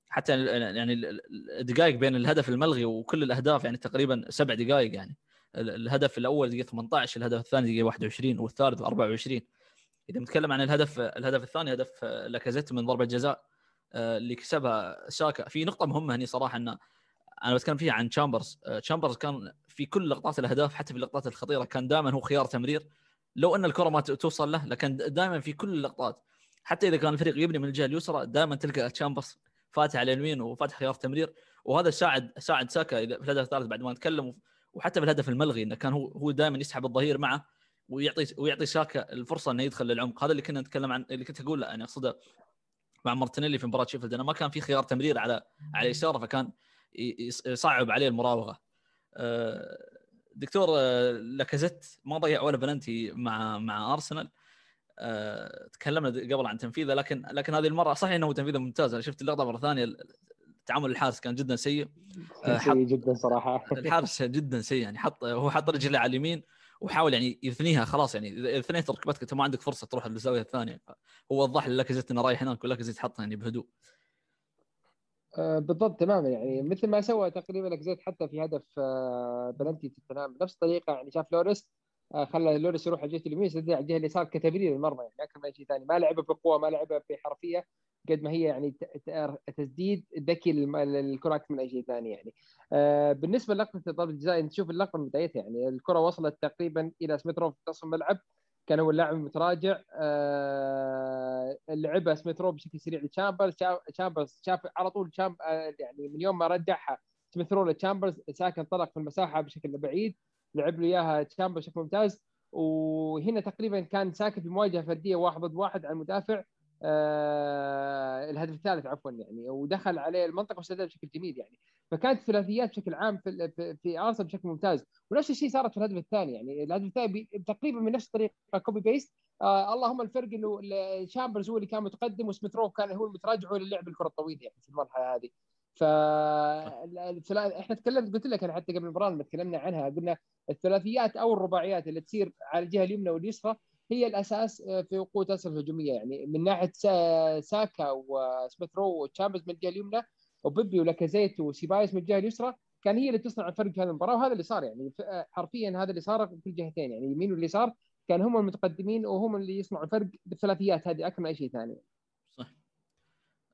حتى يعني الدقائق بين الهدف الملغي وكل الأهداف يعني تقريبا سبع دقائق يعني. الهدف الأول دقيقة 18 الهدف الثاني دقيقة 21 والثالث 24 إذا نتكلم عن الهدف الهدف الثاني هدف لاكازيت من ضربة جزاء آه، اللي كسبها ساكا. في نقطة مهمة هنا صراحة إنه أنا بتكلم فيها عن تشامبرز. تشامبرز كان في كل لقطات الأهداف حتى في اللقطات الخطيرة كان دائما هو خيار تمرير. لو إن الكرة ما توصل له لكن دائما في كل اللقطات. حتى إذا كان الفريق يبني من الجهة اليسرى دائما تلقى تشامبرز فاتح على اليمين وفاتح خيار تمرير. وهذا ساعد ساعد ساكا في الهدف الثالث بعد ما نتكلم. وحتى في الهدف الملغي إنه كان هو هو دائما يسحب الظهير معه ويعطي ويعطي ساكا الفرصة إنه يدخل للعمق. هذا اللي كنا نتكلم عن اللي كنت أقول يعني أقصده مع مارتينيلي في مباراة شيفيلد. انه ما كان في خيار تمرير على على يساره فكان يصعب عليه المراوغة. أه، دكتور أه، لاكازيت ما ضيع ولا بلنتي مع مع أرسنال. أه تكلمنا قبل عن تنفيذه لكن لكن هذه المرة صحيح إنه تنفيذه ممتاز. أنا شفت اللقطة مرة ثانية. تعامل الحارس كان جدا سيء. حط- سيء جدا صراحة. الحارس جدا سيء يعني حط هو حط رجله على اليمين وحاول يعني يثنيها خلاص يعني إذا ثنيت ركبتك أنت ما عندك فرصة تروح للزاوية الثانية. هو وضح للاكازيت انه رايح هناك ولاكازيت حطها يعني بهدوء. آه، بالضبط تماما يعني مثل ما سوى تقريبا لك حتى في هدف آه، بلنتي توتنهام. بنفس الطريقة يعني شاف لوريس آه، خلى لوريس يروح على الجهه اليمين يسدد على الجهه اليسار كتمرير المرمى يعني أكثر من شيء ثاني. ما لعبها بقوة ما لعبها بحرفيه قد ما هي يعني تسديد ذكي أكثر من أي شيء ثاني يعني. آه، بالنسبة للقطة ضربه الجزاء أنت تشوف اللقطة من بدايتها يعني الكرة وصلت تقريبا إلى سميث رو في نصف الملعب كان هو اللاعب المتراجع. آه، لعبها سميثرو بشكل سريع لتشامبرز. شا- تشامبرز شاف على طول آه، يعني من يوم ما رجعها سميثرو لتشامبرز ساكا انطلق في المساحة بشكل بعيد. لعب له إياها تشامبرز بشكل ممتاز. وهنا تقريبا كان ساكا في مواجهة فردية واحد ضد واحد على المدافع آه الهدف الثالث عفوا يعني ودخل عليه المنطقة وسدد بشكل جميل يعني. فكانت الثلاثيات بشكل عام في في, أرسنال بشكل ممتاز. ونفس الشيء صارت في الهدف الثاني يعني. الهدف الثاني تقريبا من نفس الطريقة copy paste. آه اللهم الفرق إنه تشامبرز هو اللي كان متقدم وسميثرو كان هو المتراجع هو اللي لعب الكرة الطويلة يعني في المرحلة هذه. ف إحنا تكلمت قلت لك أنا حتى قبل المباراة لما تكلمنا عنها قلنا الثلاثيات أو الرباعيات اللي تصير على الجهة اليمنى واليسرى هي الأساس آه، في قوة ارسنال الهجومية. يعني من ناحية سا- ساكا وسميثرو وتشامبرز من الجهة اليمنى وبيبي ولاكازيت وسيبايوس من الجهة اليسرى كان هي اللي تصنع الفرق في هذه المباراة وهذا اللي صار. يعني ف- حرفيا هذا اللي صار في الجهتين يعني اليمين واليسار كان هم المتقدمين وهم اللي يصنعوا الفرق بالثلاثيات هذه أكثر من أي شيء ثاني.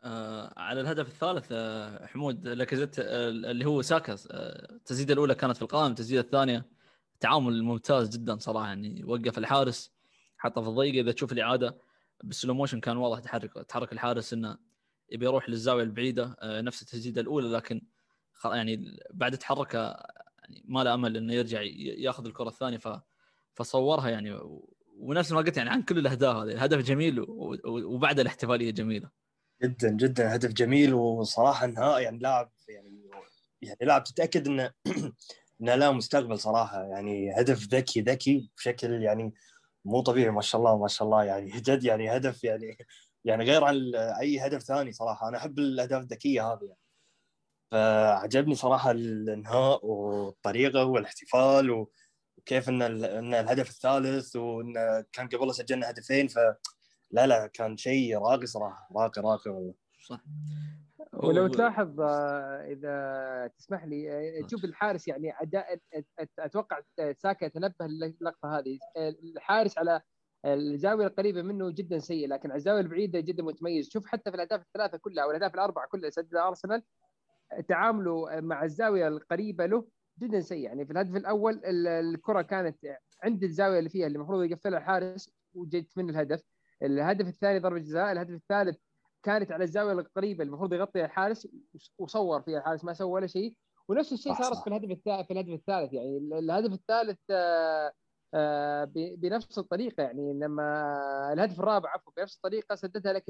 آه على الهدف الثالث آه حمود لاكازيت آه اللي هو ساكا آه التسديدة الأولى كانت في القائم التسديدة الثانية تعامل ممتاز جدا صراحة يعني وقف الحارس حطه في الضيقة إذا تشوف الإعادة بالسلو موشن كان واضح تحرك تحرك الحارس إنه يبي يروح للزاوية البعيدة نفس التسديدة الأولى لكن يعني بعد تحركه يعني ما له أمل إنه يرجع ياخذ الكرة الثانية فصورها يعني ونفس ما قلت يعني عن كل الأهداف هذه الهدف جميل وبعد الاحتفالية جميلة. جدا جدا هدف جميل وصراحة انهاء يعني لاعب يعني يعني لاعب تتأكد انه انه لا مستقبل صراحة. يعني هدف ذكي ذكي بشكل يعني مو طبيعي ما شاء الله ما شاء الله. يعني جد يعني هدف يعني يعني غير عن أي هدف ثاني صراحة. أنا أحب الأهداف الذكية هذه يعني. فعجبني صراحة الإنهاء والطريقة والاحتفال وكيف إن إن الهدف الثالث وإن كان قبله سجلنا هدفين ف لا لا كان شيء راقي صراحة. راقي راقي والله. صح. ولو تلاحظ آه، إذا تسمح لي آه، تشوف الحارس يعني اداء أتوقع ساكا يتنبه للقطه هذه. الحارس على الزاوية القريبة منه جدا سيء لكن على الزاوية البعيدة جدا متميز. شوف حتى في الأهداف الثلاثة كلها أو الأهداف الأربعة كلها سجلها أرسنال تعامله مع الزاوية القريبة له جدا سيء. يعني في الهدف الأول ال- الكرة كانت عند الزاوية اللي فيها اللي المفروض يقفلها الحارس وجت من الهدف. الهدف الثاني ضربة جزاء الهدف الثالث كانت على الزاوية القريبة المفروض يغطيها الحارس وصور فيها الحارس ما سوى ولا شيء. ونفس الشيء صارت. في الهدف الثالث في الهدف الثالث يعني ال- الهدف الثالث آه، آه، بنفس الطريقة يعني لما الهدف الرابع عفوا بنفس الطريقة سددها لك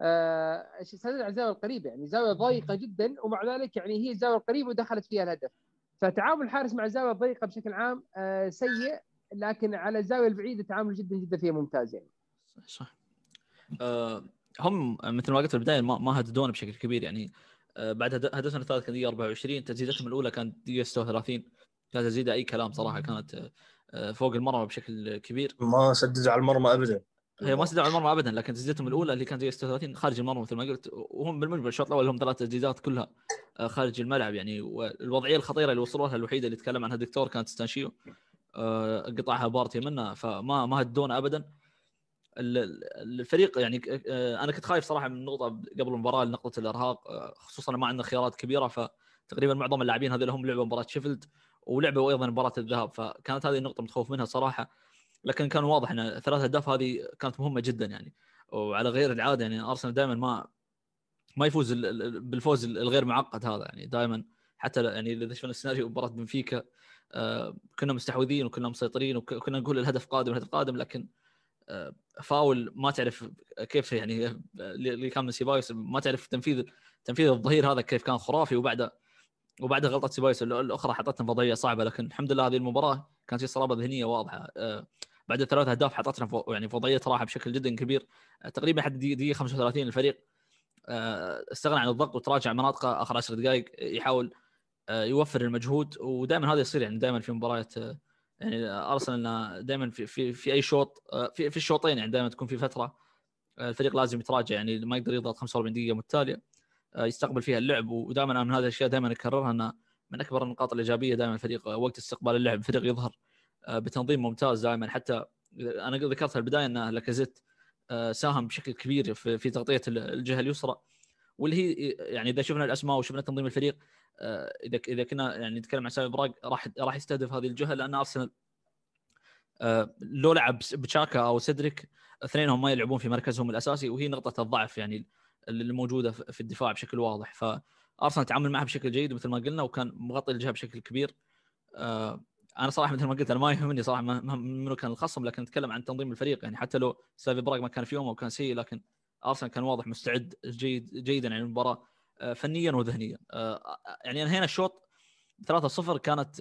آه، سدد على الزاوية القريبة يعني زاوية ضيقة جدا ومع ذلك يعني هي الزاوية القريبة ودخلت فيها الهدف. فتعامل الحارس مع الزاوية الضيقة بشكل عام سيء لكن على الزاوية البعيدة تعامل جدا جدا فيها ممتاز يعني. صح. آه هم مثل ما قلت في البداية ما, ما هددونا بشكل كبير يعني. آه بعد هد- هدفنا الثالث كان دقيقة 24 تسديدتهم الأولى كانت دقيقة 36 كانت تسديدة أي كلام صراحة كانت آه فوق المرمى بشكل كبير. ما سددوا على المرمى ابدا. هي ما سددوا على المرمى ابدا لكن تسديدتهم الأولى اللي كانت دقيقة 36 خارج المرمى مثل ما قلت. وهم بالمجمل الشوط الأول لهم ثلاث تسديدات كلها آه خارج الملعب يعني. والوضعية الخطيرة اللي وصلوا لها الوحيدة اللي تكلم عنها الدكتور كانت ستانشيو آه قطعها بارتي منها فما ما هدونا ابدا. الفريق يعني آه، أنا كنت خايف صراحة من نقطه قبل المباراة نقطة الإرهاق آه، خصوصا ما عندنا خيارات كبيرة فتقريبا معظم اللاعبين هذول هم لعبوا مباراة شيفيلد ولعبوا أيضا مباراة الذهاب فكانت هذه النقطة متخوف منها صراحة. لكن كان واضح إن الثلاث أهداف هذه كانت مهمة جدا يعني. وعلى غير العادة يعني أرسنال دائما ما ما يفوز ال- ال- بالفوز الغير معقد هذا يعني. دائما حتى يعني إذا شفنا السيناريو مباراه بنفيكا آه، كنا مستحوذين وكنا مسيطرين وك- وكنا نقول الهدف قادم الهدف قادم لكن فاول ما تعرف كيف يعني اللي كان من سيبايوس ما تعرف تنفيذ تنفيذ الظهير هذا كيف كان خرافي وبعد وبعد غلطة سيبايوس الأخرى حطتنا في وضعيه صعبة. لكن الحمد لله هذه المباراة كانت في صلابة ذهنية واضحة. آه، بعد الثلاث أهداف حطتنا يعني في وضعيه راحة بشكل جدا كبير. آه، تقريبا حتى دقيقة دقيقة 35 الفريق آه، استغنى عن الضغط وتراجع مناطقه. آخر 10 دقائق يحاول يوفر المجهود ودائما هذا يصير يعني دائما في مباريات يعني أرسنال دائما في في في أي شوط في في الشوطين يعني دائما تكون في فترة الفريق لازم يتراجع يعني ما يقدر يضغط 45 دقيقة متتالية يستقبل فيها اللعب. ودائما أنا من هذه الأشياء دائما أكررها إنه من أكبر النقاط الإيجابية دائما الفريق وقت استقبال اللعب الفريق يظهر بتنظيم ممتاز دائما. حتى أنا ذكرت في البداية ان لاكازيت آه، ساهم بشكل كبير في تغطية الجهة اليسرى واللي هي يعني إذا شفنا الأسماء وشفنا تنظيم الفريق آه، إذا إذا كنا يعني نتكلم عن سامي راح راح يستهدف هذه الجهة لأن أرسنال آه، لو لعب بتشاكا أو سيدريك اثنينهم ما يلعبون في مركزهم الأساسي وهي نقطة الضعف يعني اللي موجوده في الدفاع بشكل واضح. فأرسنال تعامل معها بشكل جيد مثل ما قلنا وكان مغطي الجهة بشكل كبير. أنا صراحة مثل ما قلت أنا ما يهمني صراحة منو كان الخصم لكن اتكلم عن تنظيم الفريق. يعني حتى لو سافي براغ ما كان في يوم أو كان سيء لكن أرسنال كان واضح مستعد جيد جيدا يعني المباراه آه، فنيا وذهنيا. آه، يعني انهينا الشوط 3-0 كانت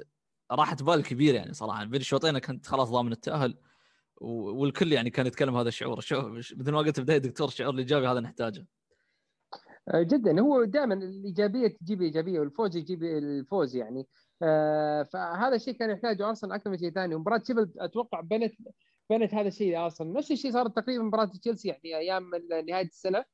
راحت بال كبير يعني صراحة. بين الشوطين كنت خلاص ضامن التأهل والكل يعني كان يتكلم هذا الشعور. مثل ما قلت في بداية دكتور الشعور الإيجابي هذا نحتاجه. آه، جدا. هو دائما الإيجابية تجيب إيجابية والفوز يجيب الفوز يعني. آه، فهذا الشيء كان يحتاجه أرسنال أكثر من شيء ثاني. ومباراة شيفيلد أتوقع بنت بنت هذا الشيء ارسنال نفس الشيء صار تقريبا مباراة تشيلسي يعني أيام نهاية السنة. آه،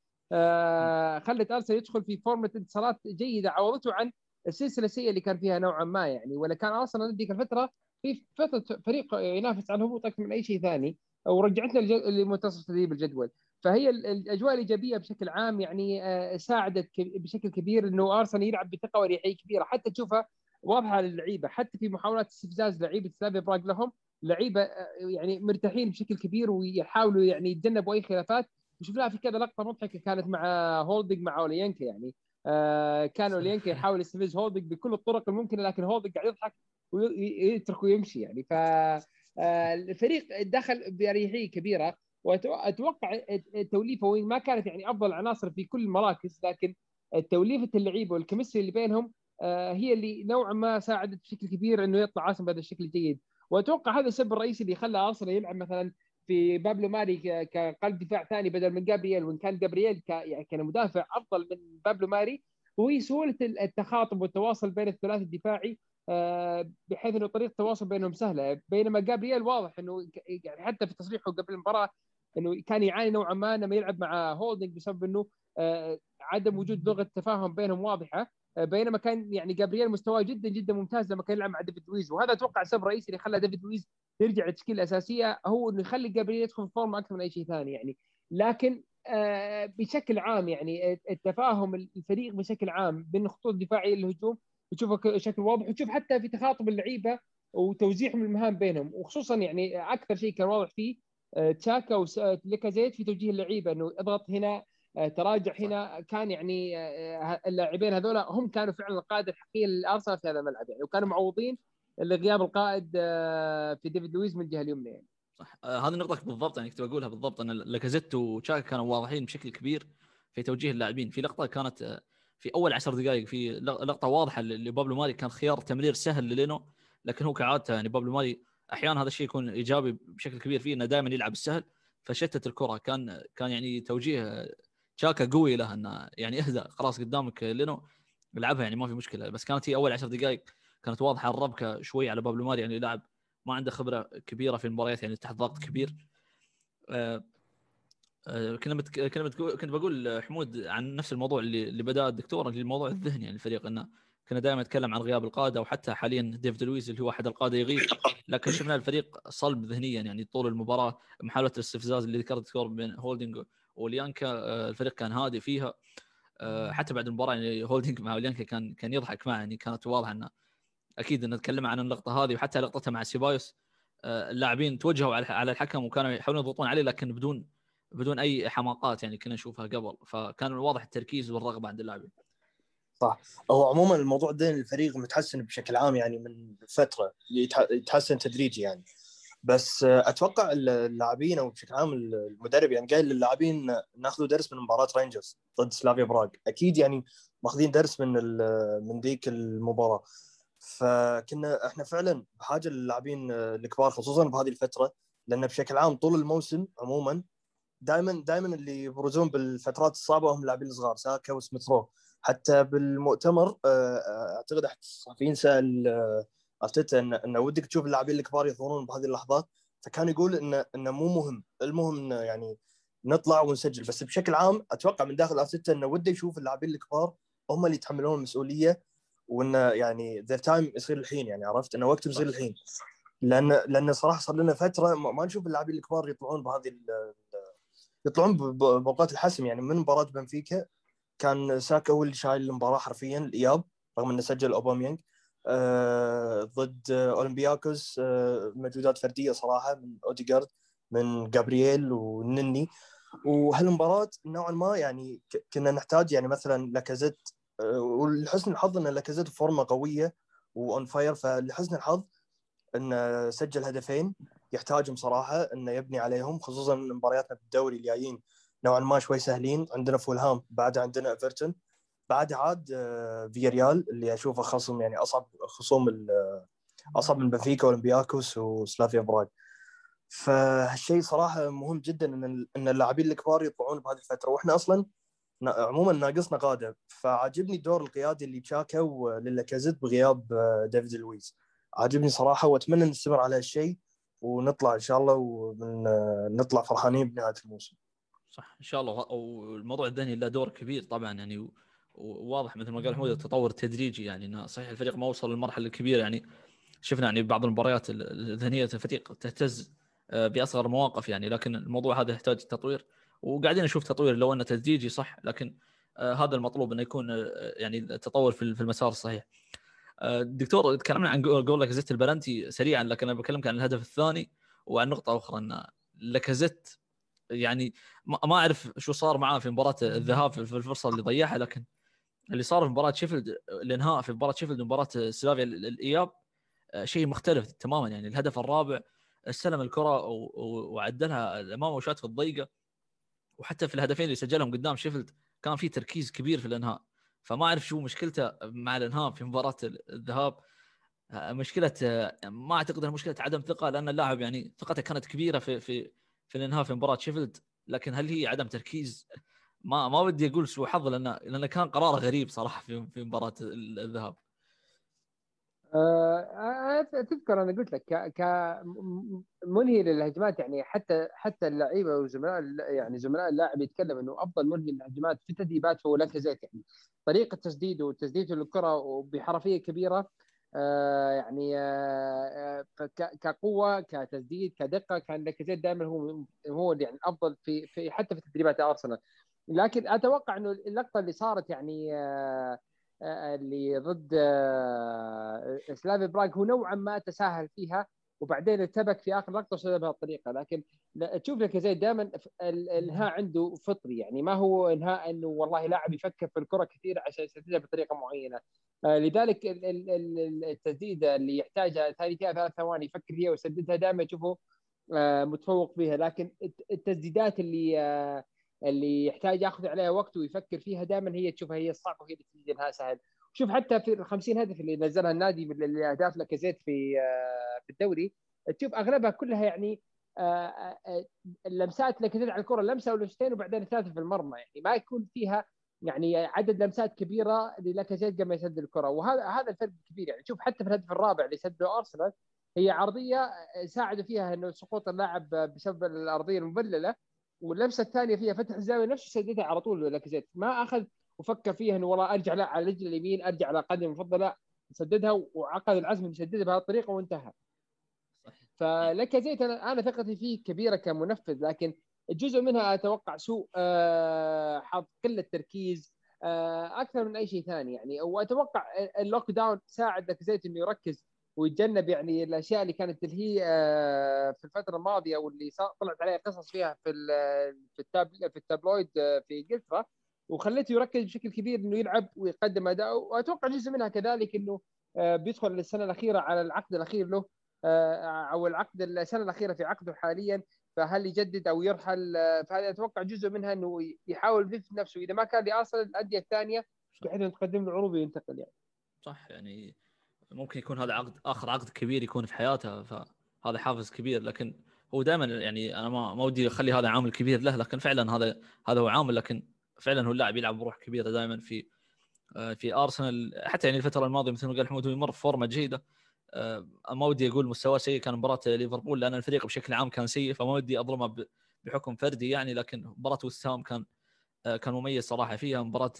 خلت أرسنال يدخل في form ة انتصارات جيدة عوضته عن السلسلة السيئة اللي كان فيها نوعا ما يعني. ولا كان أرسنال ذيك الفترة في فترة فريق ينافس على الهبوط أكثر من أي شيء ثاني ورجعتنا لمنتصف ترتيب الجدول. فهي الأجواء الإيجابية بشكل عام يعني آه، ساعدت بشكل كبير إنه أرسنال يلعب بثقة واريحيه كبيرة. حتى تشوفها واضحة للعيبة. حتى في محاولات استفزاز لعيبة سلافيا براغ لهم لعيبة آه، يعني مرتاحين بشكل كبير ويحاولوا يعني يتجنبوا أي خلافات. وشفناها في كذا لقطة مضحكة كانت مع هولدنج مع أولينكا يعني. آه كان أولينكا يحاول يستفز هولدنج بكل الطرق الممكنة لكن هولدنج قاعد يضحك ويترك ويمشي يعني. ف آه، الفريق دخل بأريحية كبيرة وأتوقع التوليفة وين ما كانت يعني أفضل عناصر في كل المراكز لكن توليفه اللعيبة والكمستري اللي بينهم آه، هي اللي نوعا ما ساعدت بشكل كبير إنه يطلع ارسنال بهذا الشكل الجيد. وأتوقع هذا السبب الرئيسي اللي خلى أرسنال يلعب مثلا في بابلو ماري كقلب دفاع ثاني بدل من جابرييل وإن كان جابرييل يعني كان مدافع أفضل من بابلو ماري وهي سهولة التخاطب والتواصل بين الثلاثي الدفاعي آه، بحيث إنه طريقة التواصل بينهم سهلة. بينما جابرييل واضح إنه يعني حتى في تصريحه قبل المباراة إنه كان يعاني نوعا ما لما يلعب مع هولدنج بسبب إنه آه، عدم وجود لغة تفاهم بينهم واضحة. بينما كان يعني جابرييل مستواه جدا جدا ممتاز لما كان يلعب مع ديفيد لويز. وهذا أتوقع السبب الرئيسي اللي خلى ديفيد لويز يرجع للتشكيله الاساسيه هو إنه يخلي جابرييل يدخل في form أكثر من أي شيء ثاني يعني. لكن آه، بشكل عام يعني التفاهم الفريق بشكل عام بين الخطوط الدفاعية للهجوم تشوفه بشكل واضح وتشوف حتى في تخاطب اللعيبة وتوزيعهم المهام بينهم. وخصوصا يعني أكثر شيء كان واضح فيه آه، تشاكا ولاكازيت في توجيه اللعيبة إنه اضغط هنا آه، تراجع هنا كان يعني آه، اللاعبين هذول هم كانوا فعلا القائد الحقيقي للأرسنال في هذا الملعب يعني وكانوا معوضين لغياب القائد في ديفيد لويز من الجهة اليمنى يعني. صح. هذه نقطة بالضبط يعني كنت بقولها بالضبط إن لاكازيت وتشاكا كانوا واضحين بشكل كبير في توجيه اللاعبين. في لقطة كانت في أول عشر دقائق في لقطة واضحة لبابلو ماري كان خيار تمرير سهل للينو لكن هو كعادته يعني بابلو ماري أحيانا هذا الشيء يكون إيجابي بشكل كبير فيه إنه دائما يلعب السهل فشتت الكرة. كان كان يعني توجيه تشاكا قوي له إنه يعني اهدى خلاص قدامك لينو العبها يعني ما في مشكلة بس كانت هي أول عشر دقائق كانت واضحة الربكة شوي على بابلو ماري يعني لاعب ما عنده خبرة كبيرة في المباريات يعني تحت ضغط كبير آه آه كنا. كنا. كنت بقول حمود عن نفس الموضوع اللي اللي بدأ الدكتور اللي الموضوع الذهني يعني الفريق إنه كنا دائما نتكلم عن غياب القادة وحتى حاليا ديفيد لويز اللي هو أحد القادة يغيب لكن شفنا الفريق صلب ذهنيا يعني طول المباراة محاولة الاستفزاز اللي ذكرت الدكتور بين هولدنج وليانكا آه، الفريق كان هادي فيها. آه، حتى بعد المباراة يعني هولدنج مع ليانكا كان كان يضحك معه يعني كانت واضحة إنه أكيد إنه تكلم عن اللقطه هذه وحتى لقطتها مع سيبايوس. آه، اللاعبين توجهوا على الحكم وكانوا يحاولون يضغطون عليه لكن بدون بدون أي حماقات يعني كنا نشوفها قبل. فكان واضح التركيز والرغبة عند اللاعبين. صح. هو عموما الموضوع ده الفريق متحسن بشكل عام يعني من فترة يتحسن تدريجي يعني. بس أتوقع اللاعبين أو بشكل عام المدرب يعني قال للاعبين ناخذوا درس من مباراة رينجرز ضد سلافيا براغ. أكيد يعني ماخذين درس من من ذيك المباراة. فكنا إحنا فعلا بحاجة للاعبين الكبار خصوصا بهذه الفترة لأن بشكل عام طول الموسم عموما دائما دائما اللي يبرزون بالفترات الصعبة هم اللاعبين الصغار ساكا وسميث رو حتى بالمؤتمر آه، أعتقد أحد الصحفيين سأل أرتيتا انه إن ودك تشوف اللاعبين الكبار يظهرون بهذه اللحظات فكان يقول انه انه مو مهم. المهم انه يعني نطلع ونسجل. بس بشكل عام أتوقع من داخل أرتيتا انه وده يشوف اللاعبين الكبار هم اللي يتحملون المسؤولية وانه يعني the time يصير الحين يعني عرفت؟ انه وقتهم يصير الحين. لأن لأن صراحة صار لنا فترة ما نشوف اللاعبين الكبار يطلعون بهذه يطلعون بأوقات الحسم. يعني من مباراة بنفيكا كان ساكا هو اللي شايل المباراة حرفيا الاياب رغم إنه سجل أوباميانج. ضد أولمبياكوس آه مجهودات فردية صراحة من اوديجارد من جابرييل والنني. وهالمباراه نوعا ما يعني كنا نحتاج يعني مثلا لاكازيت آه ولحسن الحظ إن لاكازيت فورمة قوية و on fire فلحسن الحظ انه سجل هدفين يحتاجهم صراحة انه يبني عليهم خصوصا مبارياتنا بالدوري الجايين نوعا ما شوي سهلين. عندنا فولهام بعد عندنا إيفرتون. بعد عاد آه، فياريال اللي أشوفه خصم يعني أصعب خصوم أصعب من بنفيكا وأولمبياكوس وسلافيا براغ فهالشيء صراحة مهم جدا إن إن اللاعبين الكبار يطلعون بهذه الفترة. وإحنا أصلا عموما ناقصنا قاده فعجبني الدور القيادي اللي بتشاكا وللاكازيت بغياب آه، ديفيد لويز عاجبني صراحة وأتمنى نستمر على هالشيء ونطلع إن شاء الله ونطلع فرحانين بنهاية الموسم. صح إن شاء الله. والموضوع الذهني له دور كبير طبعا يعني وواضح مثل ما قال حمود التطور التدريجي يعني إنه صحيح الفريق ما وصل للمرحلة الكبيرة يعني شفنا يعني بعض المباريات الذهنية الفريق تهتز آه، بأصغر المواقف يعني لكن الموضوع هذا يحتاج تطوير وقاعدين نشوف تطوير لو أنه تدريجي صح لكن آه، هذا المطلوب إنه يكون آه، يعني التطور في المسار الصحيح. دكتور تكلمنا عن جول لاكازيت البلنتي سريعا لكن أنا بكلمك عن الهدف الثاني وعن نقطة أخرى إن لاكازيت يعني ما أعرف شو صار معاه في مباراة الذهاب في الفرصة اللي ضيعها لكن اللي صار في مباراة شيفيلد الإنهاء في مباراة شيفيلد ومباراة سلافيا الإياب آه، شيء مختلف تماما. يعني الهدف الرابع استلم الكرة وعدلها الأمام و shot في الضيقة. وحتى في الهدفين اللي سجلهم قدام شيفيلد كان في تركيز كبير في الإنهاء. فما أعرف شو مشكلته مع الإنهاء في مباراة الذهاب. آه، مشكلة آه، ما أعتقد إنها مشكلة عدم ثقة لأن اللاعب يعني ثقته كانت كبيرة في في في الإنهاء في مباراة شيفيلد. لكن هل هي عدم تركيز؟ ما ما ودي أقول سوء حظ لأن لأن كان قرار غريب صراحة في في مباراة الذهاب. أه تذكر أنا قلت لك كمنهي للهجمات يعني حتى حتى اللعيبة وزملاء يعني زملاء اللاعب يتكلم إنه أفضل منهي للهجمات في التدريبات هو لاكازيت يعني طريقة تسديده وتسديده للكرة وبحرفية كبيرة آه يعني آه, آه، كقوة كتسديد كدقة كان لاكازيت دائما هو هو يعني الأفضل في في حتى في تدريبات أرسنال. لكن أتوقع إنه اللقطة اللي صارت يعني آه آه، اللي ضد آه، سلافي براغ هو نوعا ما تساهل فيها وبعدين ارتبك في آخر لقطة وصل بهذه الطريقة. لكن تشوف لك زي دائما الإنهاء عنده فطري يعني ما هو إنهاء إنه والله لاعب يفكر في الكرة كثير عشان يسددها بطريقة معينة. آه، لذلك التسديد اللي يحتاجها ثاني ثلاث ثواني يفكر فيها ويسددها دائما تشوفه متفوق فيها. لكن التسديدات اللي اللي يحتاج ياخذ عليها وقت ويفكر فيها دائما هي تشوفها هي الصعبة وهي اللي انها سهل. شوف حتى في ال 50 هدف اللي نزلها النادي من أهداف لاكازيت في آه، في الدوري تشوف أغلبها كلها يعني آه، آه، اللمسات لاكازيت على الكرة لمسة ولمستين وبعدين ثلاثة في المرمى يعني ما يكون فيها يعني عدد لمسات كبيرة للاكازيت قبل ما يسدد الكرة. وهذا هذا الفرق الكبير يعني. شوف حتى في الهدف الرابع اللي سدده أرسنال هي عرضية ساعدوا فيها إنه سقوط اللاعب بسبب الأرضية المبللة. واللمسة الثانية فيها فتح الزاوية نفسه سددها على طول لاكازيت ما أخذ وفكر فيها إنه والله أرجع لا على رجل اليمين أرجع على قدم المفضلة لا سددها وعقد العزم انه يسددها بهذه الطريقة وانتهى. فلاكازيت أنا أنا ثقتي فيه كبيرة كمنفذ لكن جزء منها أتوقع سوء آه، حظ قلة تركيز آه، أكثر من أي شيء ثاني يعني. وأتوقع ال lockdown ساعد لاكازيت إنه يركز ويتجنب يعني الأشياء اللي كانت تلهيه آه، في الفترة الماضية واللي طلعت عليها قصص فيها في في في التابلويد آه، في انجلترا وخليته يركز بشكل كبير إنه يلعب ويقدم أداء وأتوقع جزء منها كذلك إنه آه، بيدخل السنة الأخيرة على العقد الأخير له أو العقد السنة الأخيرة في عقده حاليا فهل يجدد أو يرحل فهذا أتوقع جزء منها إنه يحاول يثبت نفسه إذا ما كان لأرسنال الأندية الثانية بحيث إنه تقدم له عروض وينتقل يعني. صح يعني ممكن يكون هذا عقد آخر عقد كبير يكون في حياته فهذا حافز كبير. لكن هو دائما يعني أنا ما ما ودي أخلي هذا عامل كبير له لكن فعلا هذا هذا هو عامل. لكن فعلا هو اللاعب يلعب بروح كبيرة دائما في آه، في أرسنال. حتى يعني الفترة الماضية مثل ما قال حمود هو يمر في فورمة جيدة. آه، ما ودي أقول مستواه سيء كان مباراة ليفربول لأن الفريق بشكل عام كان سيء فما ودي أظلمه بحكم فردي يعني. لكن مباراة وسام كان آه، كان مميز صراحة فيها. مباراة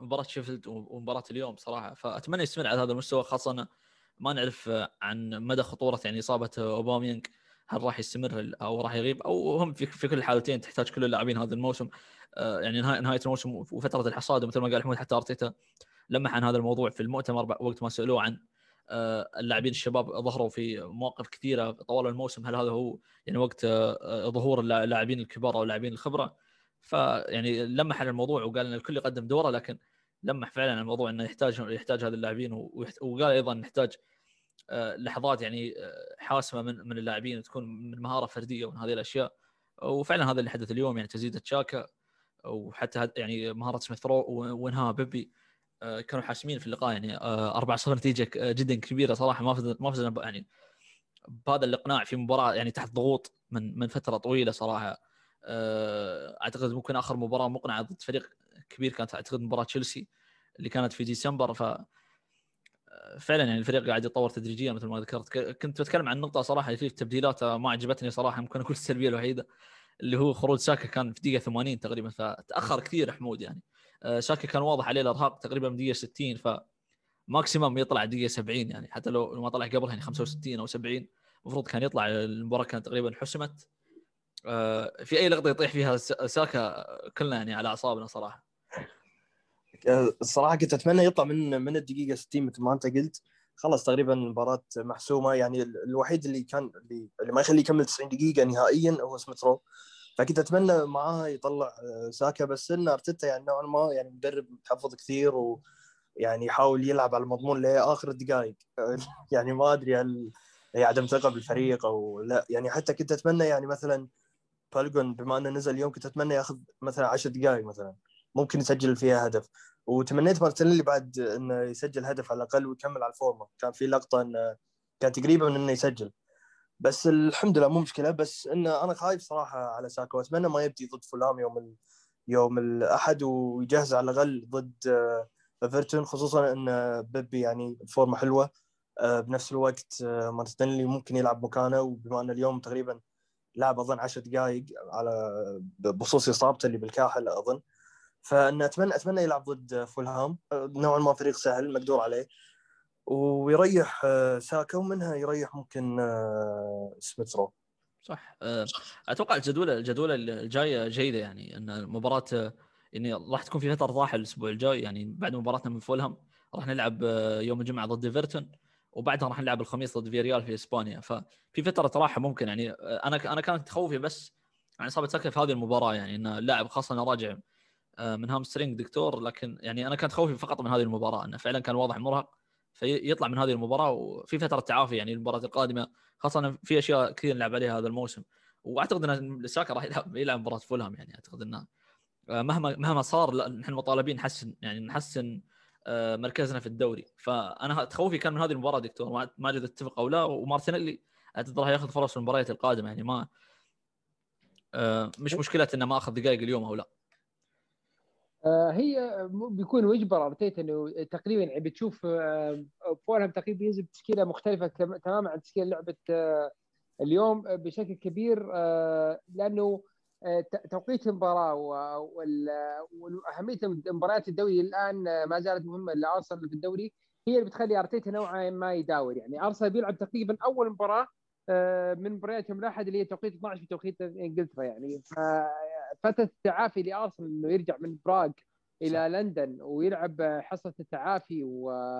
مباراة شيفيلد ومباراة اليوم صراحة. فأتمنى يستمر على هذا المستوى خاصة ما نعرف عن مدى خطورة يعني إصابة أوباميانج. هل راح يستمر أو راح يغيب؟ أو هم في, في كل الحالتين تحتاج كل اللاعبين هذا الموسم. آه، يعني نهايه الموسم وفترة الحصاد مثل ما قال حمود حتى أرتيتا لمح عن هذا الموضوع في المؤتمر وقت ما سألوه عن آه، اللاعبين الشباب ظهروا في مواقف كثيرة طوال الموسم. هل هذا هو يعني وقت آه، ظهور اللاعبين الكبار أو اللاعبين الخبرة؟ فيعني لمح على الموضوع وقال إن الكل يقدم دوره لكن لمح فعلا على الموضوع إنه يحتاج يحتاج هذا اللاعبين وقال أيضا نحتاج لحظات يعني حاسمة من من اللاعبين تكون من مهارة فردية ومن هذه الأشياء. وفعلا هذا اللي حدث اليوم يعني تزيد تشاكا وحتى يعني مهارة سميث رو وانهاء بيبي آه، كانوا حاسمين في اللقاء يعني 4 0 نتيجة جدا كبيرة صراحة. ما فزنا ما فزنا يعني بهذا الاقناع في مباراة يعني تحت ضغوط من من فترة طويلة صراحة. آه، أعتقد ممكن آخر مباراة مقنعة ضد فريق كبير كانت أعتقد مباراة تشيلسي اللي كانت في ديسمبر. ف آه، فعلا يعني الفريق قاعد يتطور تدريجيا مثل ما ذكرت. كنت بتكلم عن نقطة صراحة اللي في التبديلات ما عجبتني صراحة ممكن اكون السلبية الوحيدة اللي هو خروج ساكا كان في دقيقة 80 تقريبا فتأخر كثير حمود يعني. آه، ساكا كان واضح عليه الإرهاق تقريبا من دقيقة 60 ف ماكسيمم يطلع دقيقة 70 يعني. حتى لو ما طلع قبل يعني 65 أو 70 المفروض كان يطلع المباراة كانت تقريبا حسمت. آه، في أي لقطة يطيح فيها ساكا كلنا يعني على أعصابنا صراحة؟ الصراحه كنت أتمنى يطلع من من الدقيقة 60 مثل ما أنت قلت. خلص تقريبا المباراه محسومة. يعني الوحيد اللي كان اللي, اللي ما يخليه يكمل 90 دقيقة نهائيا هو سميثرو فكنت أتمنى معاه يطلع آه، ساكا. بس إن أرتيتا يعني نوعا ما يعني مدرب متحفظ كثير ويعني يحاول يلعب على المضمون لآخر الدقائق. يعني ما أدري هل هي عدم ثقة بالفريق أو لا. يعني حتى كنت أتمنى يعني مثلا بالوجون بما أنه نزل اليوم كنت أتمنى ياخذ مثلا 10 دقائق مثلا. ممكن يسجل فيها هدف. وتمنيت مارتينيلي بعد إنه يسجل هدف على الأقل ويكمل على الفورمة. كان في لقطة إنه كانت قريبه من إنه يسجل. بس الحمد لله مو مشكلة. بس إنه أنا خايف صراحة على ساكا. وأتمنى ما يبدي ضد فولام يوم ال... يوم الأحد ويجهز على الأقل ضد ايفرتون خصوصا إن بيبي يعني فورمة حلوة آه، بنفس الوقت آه، مارتينيلي ممكن يلعب مكانه. وبما ان اليوم تقريبا لعب أظن 10 دقائق على بخصوص إصابته اللي بالكاحل أظن. فأن اتمنى أتمنى يلعب ضد فولهام. نوعا ما فريق سهل مقدور عليه. ويريح آه، ساكا ومنها يريح ممكن آه، سميث رو. صح. آه، أتوقع الجدوله الجدوله الجاية جيدة يعني إن المباراة يعني راح تكون في فترة راحة الأسبوع الجاي يعني بعد مباراتنا من فولهام راح نلعب يوم الجمعة ضد إيفرتون. وبعدها راح نلعب الخميس ضد فيريال في إسبانيا. ففي فترة راحة ممكن يعني أنا أنا كانت تخوفي بس عن اصابه ساكا في هذه المباراة يعني إن اللاعب خاصة انه راجع من hamstring دكتور لكن يعني أنا كانت خوفي فقط من هذه المباراة إنه فعلا كان واضح مرهق فيطلع من هذه المباراة وفي فترة تعافي يعني المباراة القادمة خاصة في أشياء كثير نلعب عليها هذا الموسم. وأعتقد إن ساكا راح يلعب يلعب مباراة فولهام يعني أعتقد إنه آه، مهما مهما صار نحن مطالبين نحسن يعني نحسن آه، مركزنا في الدوري. فأنا تخوفي كان من هذه المباراة دكتور ما أدري اتفق أو لا ومارتينيلي اعتقد راح ياخذ فرص في المباريات القادمة يعني ما آه، مش مشكلة إنه ما أخذ دقائق اليوم أو لا. آه، هي بيكون مجبر ارتيتا إنه تقريبا يعني بتشوف آه، فولهام تقريبا ينزل بتشكيلة مختلفة تماما عن تشكيلة لعبة آه، اليوم بشكل كبير لأنه توقيت المباراة وأهمية مباريات الدوري الآن ما زالت مهمة لأرسنال في الدوري. هي اللي بتخلي أرتيتا نوعا ما يداور يعني. أرسنال بيلعب تقريبا أول مباراة من مباريات يوم الأحد اللي هي توقيت 12 في توقيت إنجلترا يعني. فترة التعافي لأرسنال إنه يرجع من براغ إلى صح. لندن ويلعب حصة التعافي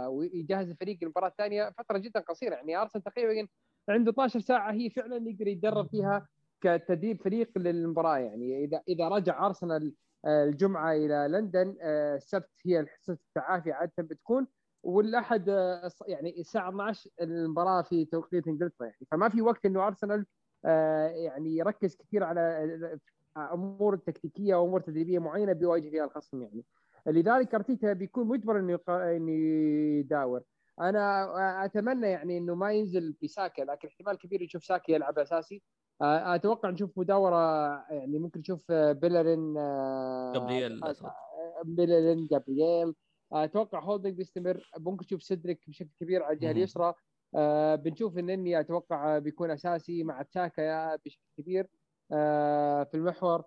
ويجهز الفريق للمباراة الثانية. فترة جدا قصيرة يعني. أرسنال تقريبا عنده 12 ساعة هي فعلا يقدر يتدرب فيها. كتدريب فريق للمباراة يعني. إذا إذا رجع أرسنال آه، الجمعة إلى لندن آه، السبت هي حصه التعافي عادة بتكون والأحد آه، يعني الساعة 12 المباراة في توقيت إنجلترا يعني. فما في وقت إنه أرسنال يعني يركز كثير على أمور تكتيكية وأمور تدريبية معينة بيواجه فيها الخصم يعني. لذلك أرتيتا بيكون مجبر إنه إنه يداور. أنا أتمنى يعني إنه ما ينزل بساكا لكن احتمال كبير نشوف ساكا يلعب أساسي. أتوقع نشوف مداورة يعني ممكن نشوف بيلرين جابرييل بيلرين جابرييل. أتوقع هولدنج بيستمر. ممكن نشوف سيدريك بشكل كبير على الجهة. اليسرى. آه، بنشوف النني أتوقع بيكون أساسي مع تشاكا بشكل كبير آه، في المحور.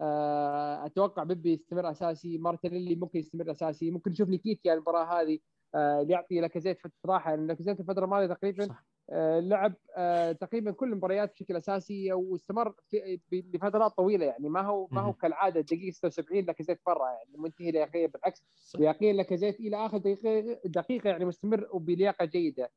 آه، أتوقع بيبي يستمر أساسي. مارتينيلي ممكن يستمر أساسي. ممكن نشوف نيكيتيا المباراة هذه آه، اللي يعطي لاكازيت فتره راحة. لأن لاكازيت الفترة الماضية تقريبا صح. آه، لعب آه، تقريبا كل المباريات بشكل أساسي واستمر لفترات طويلة يعني ما هو ما هو. كالعادة الدقيقه 76 لاكازيت برا يعني منتهي لا خير بالعكس. ويقين لاكازيت إلى آخر دقيقة دقيقة يعني مستمر وبلياقة جيدة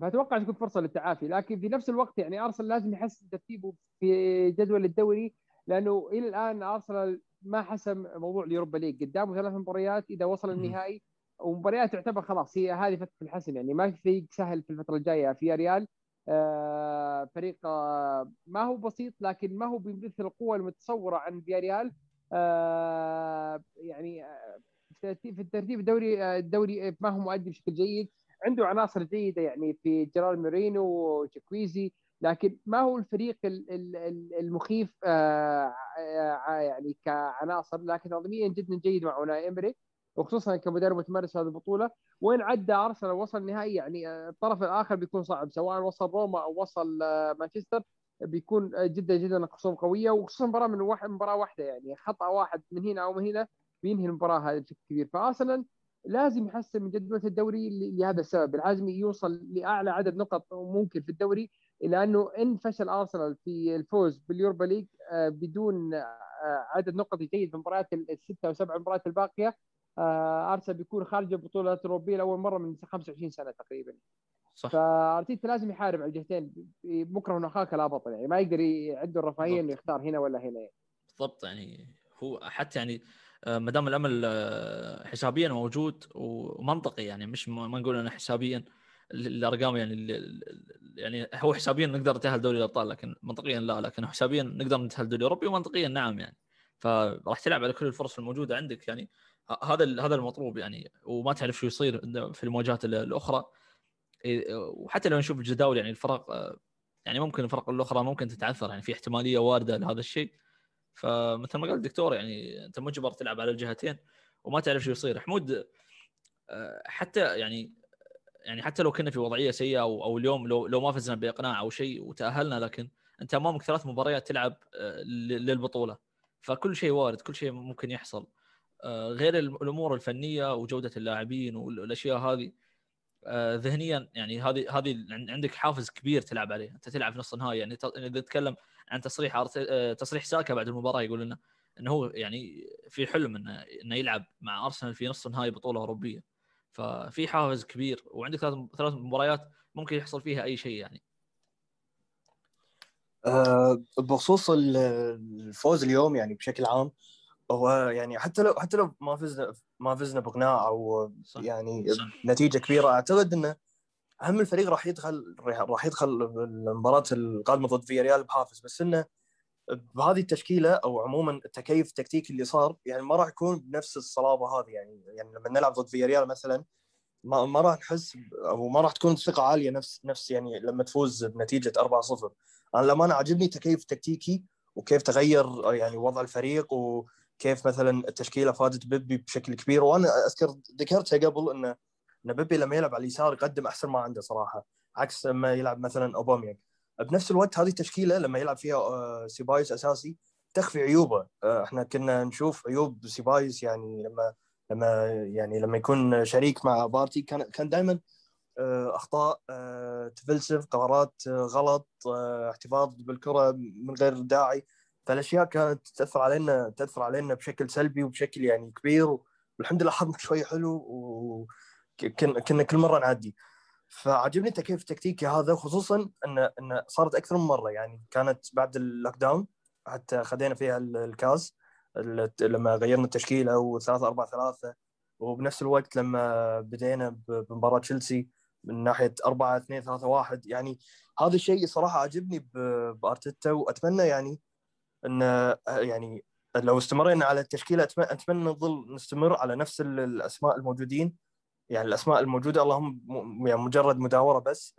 فأتوقع تكون فرصة للتعافي لكن في نفس الوقت يعني أرسنال لازم يحسن ترتيبه في جدول الدوري لأنه إلى الآن أرسنال ما حسم موضوع اليوروبا ليج قدامه ثلاث مباريات إذا وصل. النهائي ومباريات تعتبر خلاص هي هذه فترة الحسم يعني. ما في فريق سهل في الفترة الجاية في ريال. آه فريق آه ما هو بسيط لكن ما هو بمثل القوة المتصورة عن فياريال آه يعني في الترتيب- الدوري الدوري ما هو مؤدي بشكل جيد. عنده عناصر جيدة يعني في جيرال مورينو وتشكويزي لكن ما هو الفريق ال- ال- ال- المخيف يعني كعناصر. لكن تنظيميا جدا جيد مع أوناي إمري. وخصوصا كمدرب في هذه البطولة وين عدى أرسنال وصل النهائي يعني الطرف الآخر بيكون صعب سواء وصل روما أو وصل آه، مانشستر بيكون آه، جدا جدا خصوم قوية وخصوصا مباراة من واحد مباراة واحدة يعني خطأ واحد من هنا أو من هنا بينهي المباراة هذه بشكل كبير. فأرسنال لازم يحسن من جدول الدوري لهذا السبب. لازم يوصل لأعلى عدد نقط ممكن في الدوري لأنه إن فشل أرسنال في الفوز باليوروبا ليج آه، بدون عدد نقط جيد في المباريات ال- السته أو سبع مباريات الباقية أرسنال بيكون خارج البطوله الاوروبيه لأول مرة من 25 سنة تقريبا صح فأرتيتا لازم يحارب على الجهتين مكره أخاك لا بطل يعني ما يقدر ي- عنده الرفاهيه إنه. يختار هنا ولا هنا يعني. بالضبط يعني هو حتى يعني آه، ما دام الأمل آه، حسابيا موجود ومنطقي يعني مش ما نقول إنه حسابيا ال- الارقام يعني يعني هو حسابيا نقدر نتاهل دوري الأبطال لكن منطقيا لا لكن حسابيا نقدر نتأهل دوري أوروبي ومنطقيا نعم يعني فراح تلعب على كل الفرص الموجودة عندك يعني هذا هذا المطلوب يعني وما تعرف شو يصير في المواجهات ال- الأخرى. وحتى لو نشوف الجداول يعني الفرق آه، يعني ممكن الفرق الأخرى ممكن تتعثر يعني في احتمالية واردة لهذا الشيء. فمثل ما قال الدكتور يعني أنت مجبر تلعب على الجهتين وما تعرف شو يصير. حمود آه، حتى يعني يعني حتى لو كنا في وضعية سيئة أو, أو اليوم لو لو ما فزنا بإقناع أو شيء وتأهلنا لكن أنت أمامك ثلاث مباريات تلعب آه، للبطولة. فكل شيء وارد كل شيء ممكن يحصل. غير الم- الأمور الفنية وجودة اللاعبين والأشياء هذه آه، ذهنيا يعني هذه هذه عن- عندك حافز كبير تلعب عليه أنت تلعب في نص النهائي يعني إذا تتكلم عن تصريح آه، تصريح ساكا بعد المباراة يقول لنا إنه هو يعني في حلم إنه إنه يلعب مع أرسنال في نص نهائي بطولة أوروبية. ففي حافز كبير وعندك ثلاث ثلاث مباريات ممكن يحصل فيها أي شيء يعني. آه، بخصوص ال- الفوز اليوم يعني بشكل عام هو يعني حتى لو حتى لو ما فزنا ما فزنا باقناع أو صح. يعني صح. نتيجة كبيرة أعتقد إنه أهم الفريق راح يدخل راح يدخل المباراة القادمة ضد فياريال بحافز بس إنه بهذه التشكيلة أو عموما التكيف التكتيكي اللي صار يعني ما راح يكون بنفس الصلابة هذه يعني يعني لما نلعب ضد فياريال مثلا ما, ما راح نحس أو ما راح تكون الثقة عالية نفس نفس يعني لما تفوز بنتيجة 4-0 أنا لما أنا عجبني التكيف التكتيكي وكيف تغير يعني وضع الفريق وكيف مثلا التشكيلة فادت بيبي بشكل كبير. وأنا أذكر ذكرتها قبل انه إن بيبي لما يلعب على اليسار يقدم أحسن ما عنده صراحة عكس لما يلعب مثلا أوباميانج. بنفس الوقت هذه التشكيلة لما يلعب فيها آه، سيبايوس أساسي تخفي عيوبه. آه، إحنا كنا نشوف عيوب سيبايوس يعني لما لما يعني لما يكون شريك مع بارتي كان كان دائما أخطاء آه، تفلسف قرارات غلط احتفاظ بالكرة من غير داعي. فالأشياء كانت تأثر علينا تأثر علينا بشكل سلبي وبشكل يعني كبير والحمد لله حظنا شوي حلو وكنا كنا كل مرة نعدي. فعجبني التكيف التكتيكي هذا خصوصا إن إن صارت أكثر من مرة. يعني كانت بعد ال lockdown حتى خذينا فيها ال- الكاس ال- لما غيرنا التشكيلة وثلاثة أربعة ثلاثة. وبنفس الوقت لما بدينا ب- بمباراة تشيلسي من ناحية 4 2 3 1 يعني هذا الشيء صراحة عجبني بأرتيتا. وأتمنى يعني إن يعني لو استمرينا على التشكيله أتمنى نظل نستمر على نفس ال- الأسماء الموجودين. يعني الأسماء الموجودة اللهم يعني مجرد مداورة بس.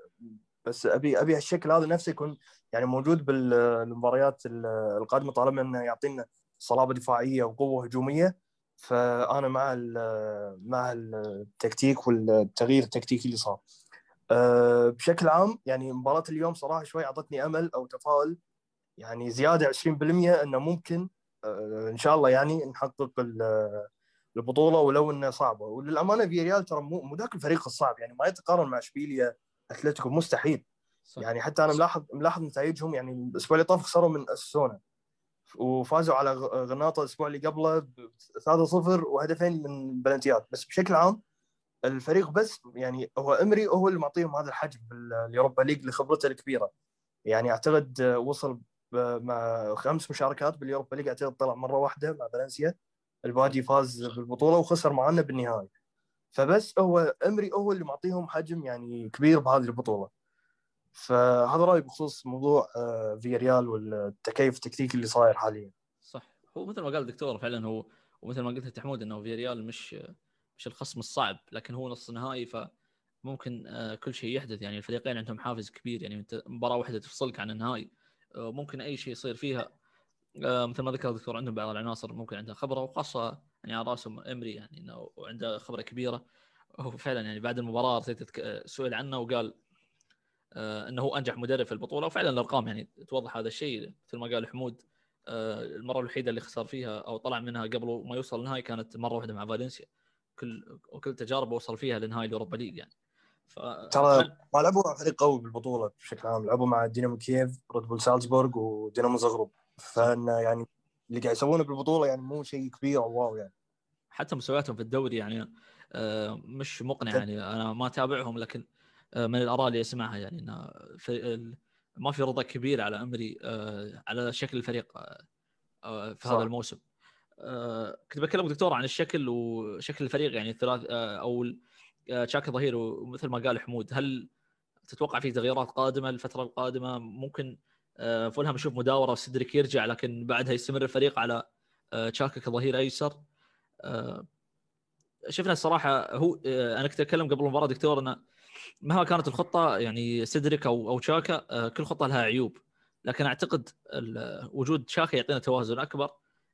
بس أبي أبي هالشكل هذا نفسه يكون يعني موجود بالمباريات ال- القادمة طالما إنه يعطينا صلابة دفاعية وقوة هجومية. فأنا مع مع التكتيك والتغيير التكتيكي اللي صار. أه، بشكل عام يعني مباراة اليوم صراحة شوي أعطتني أمل أو تفاؤل. يعني زيادة 20% إنه ممكن أه، إن شاء الله يعني نحقق ال- البطولة ولو إنها صعبة. وللأمانة في ريال ترى مو مو ذاك الفريق الصعب يعني ما يتقارن مع إشبيليا أتلتيكو مستحيل. صح. يعني حتى أنا ملاحظ ملاحظ نتائجهم يعني الأسبوع اللي طاف خسروا من اوساسونا وفازوا على غ- غرناطه الأسبوع اللي قبله ب 3-0 وهدفين من بلنتيات بس بشكل عام الفريق بس يعني هو إمري هو اللي معطيهم هذا الحجم بال Europa League لخبرته الكبيرة. يعني أعتقد وصل ب- مع خمس مشاركات بال Europa League اعتقد طلع مرة واحدة مع فالنسيا. الباقي فاز بالبطولة وخسر معنا بالنهائي فبس هو أمري هو اللي معطيهم حجم يعني كبير بهذه البطولة. فهذا رأيي بخصوص موضوع آه، فيا ريال والتكيف التكتيكي اللي صاير حاليا. صح. هو مثل ما قال الدكتور فعلا هو ومثل ما قلت انت حمود إنه في ريال مش مش الخصم الصعب لكن هو نص نهائي فممكن آه، كل شيء يحدث. يعني الفريقين عندهم حافز كبير. يعني مباراة واحدة تفصلك عن النهائي. ممكن أي شيء يصير فيها. آه، مثل ما ذكر الدكتور عندهم بعض العناصر ممكن عندها خبرة وخاصة يعني على رأسهم أمري يعني إنه عنده خبرة كبيرة. هو فعلا يعني بعد المباراة ارتيتا آه، سئل عنه وقال آه، إنه هو أنجح مدرب في البطولة. وفعلا الأرقام يعني توضح هذا الشيء. مثل ما قال حمود آه، المرة الوحيدة اللي خسر فيها أو طلع منها قبل ما يوصل النهائي كانت مرة واحدة مع فالنسيا. كل وكل تجاربه وصل فيها لنهائي ال Europa League يعني. ف ترى ما لعبوا مع فريق قوي بالبطولة بشكل عام. لعبوا مع دينامو كييف ريد بول سالزبورغ ودينامو زغرب فإن يعني اللي قاعد يسوونه بالبطولة يعني مو شيء كبير أو wow يعني. حتى مستوياتهم في الدوري يعني آه، مش مقنعه يعني. أنا ما أتابعهم لكن آه، من الأراء اللي أسمعها يعني انه ما في رضا كبير على أمري آه، على شكل الفريق في صح. هذا الموسم كنت بكلمك دكتور عن الشكل وشكل الفريق يعني الثلاث أو تشاكا ظهير ومثل ما قال حمود هل تتوقع في تغييرات قادمة الفترة القادمة؟ ممكن آه، فولهام يشوف مداورة وسيدريك يرجع لكن بعدها يستمر الفريق على آه، تشاكا كظهير أيسر. آه، شفنا الصراحة هو آه، أنا كنت أتكلم قبل المباراة دكتور إنه مهما كانت الخطة يعني سيدريك أو أو تشاكا آه، كل خطة لها عيوب. لكن أعتقد وجود تشاكا يعطينا توازن أكبر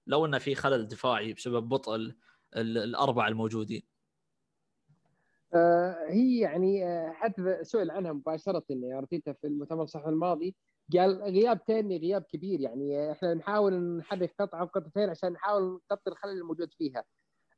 لو إنه في خلل دفاعي بسبب بطء ال- ال- الأربعة الموجودين. آه، هي يعني آه، حتى سئل عنها مباشرة ارتيتا في المؤتمر الصحفي الماضي قال غياب تيرني غياب كبير يعني إحنا نحاول نحرك قطعه وقطعتين عشان نحاول نغطي الخلل الموجود فيها.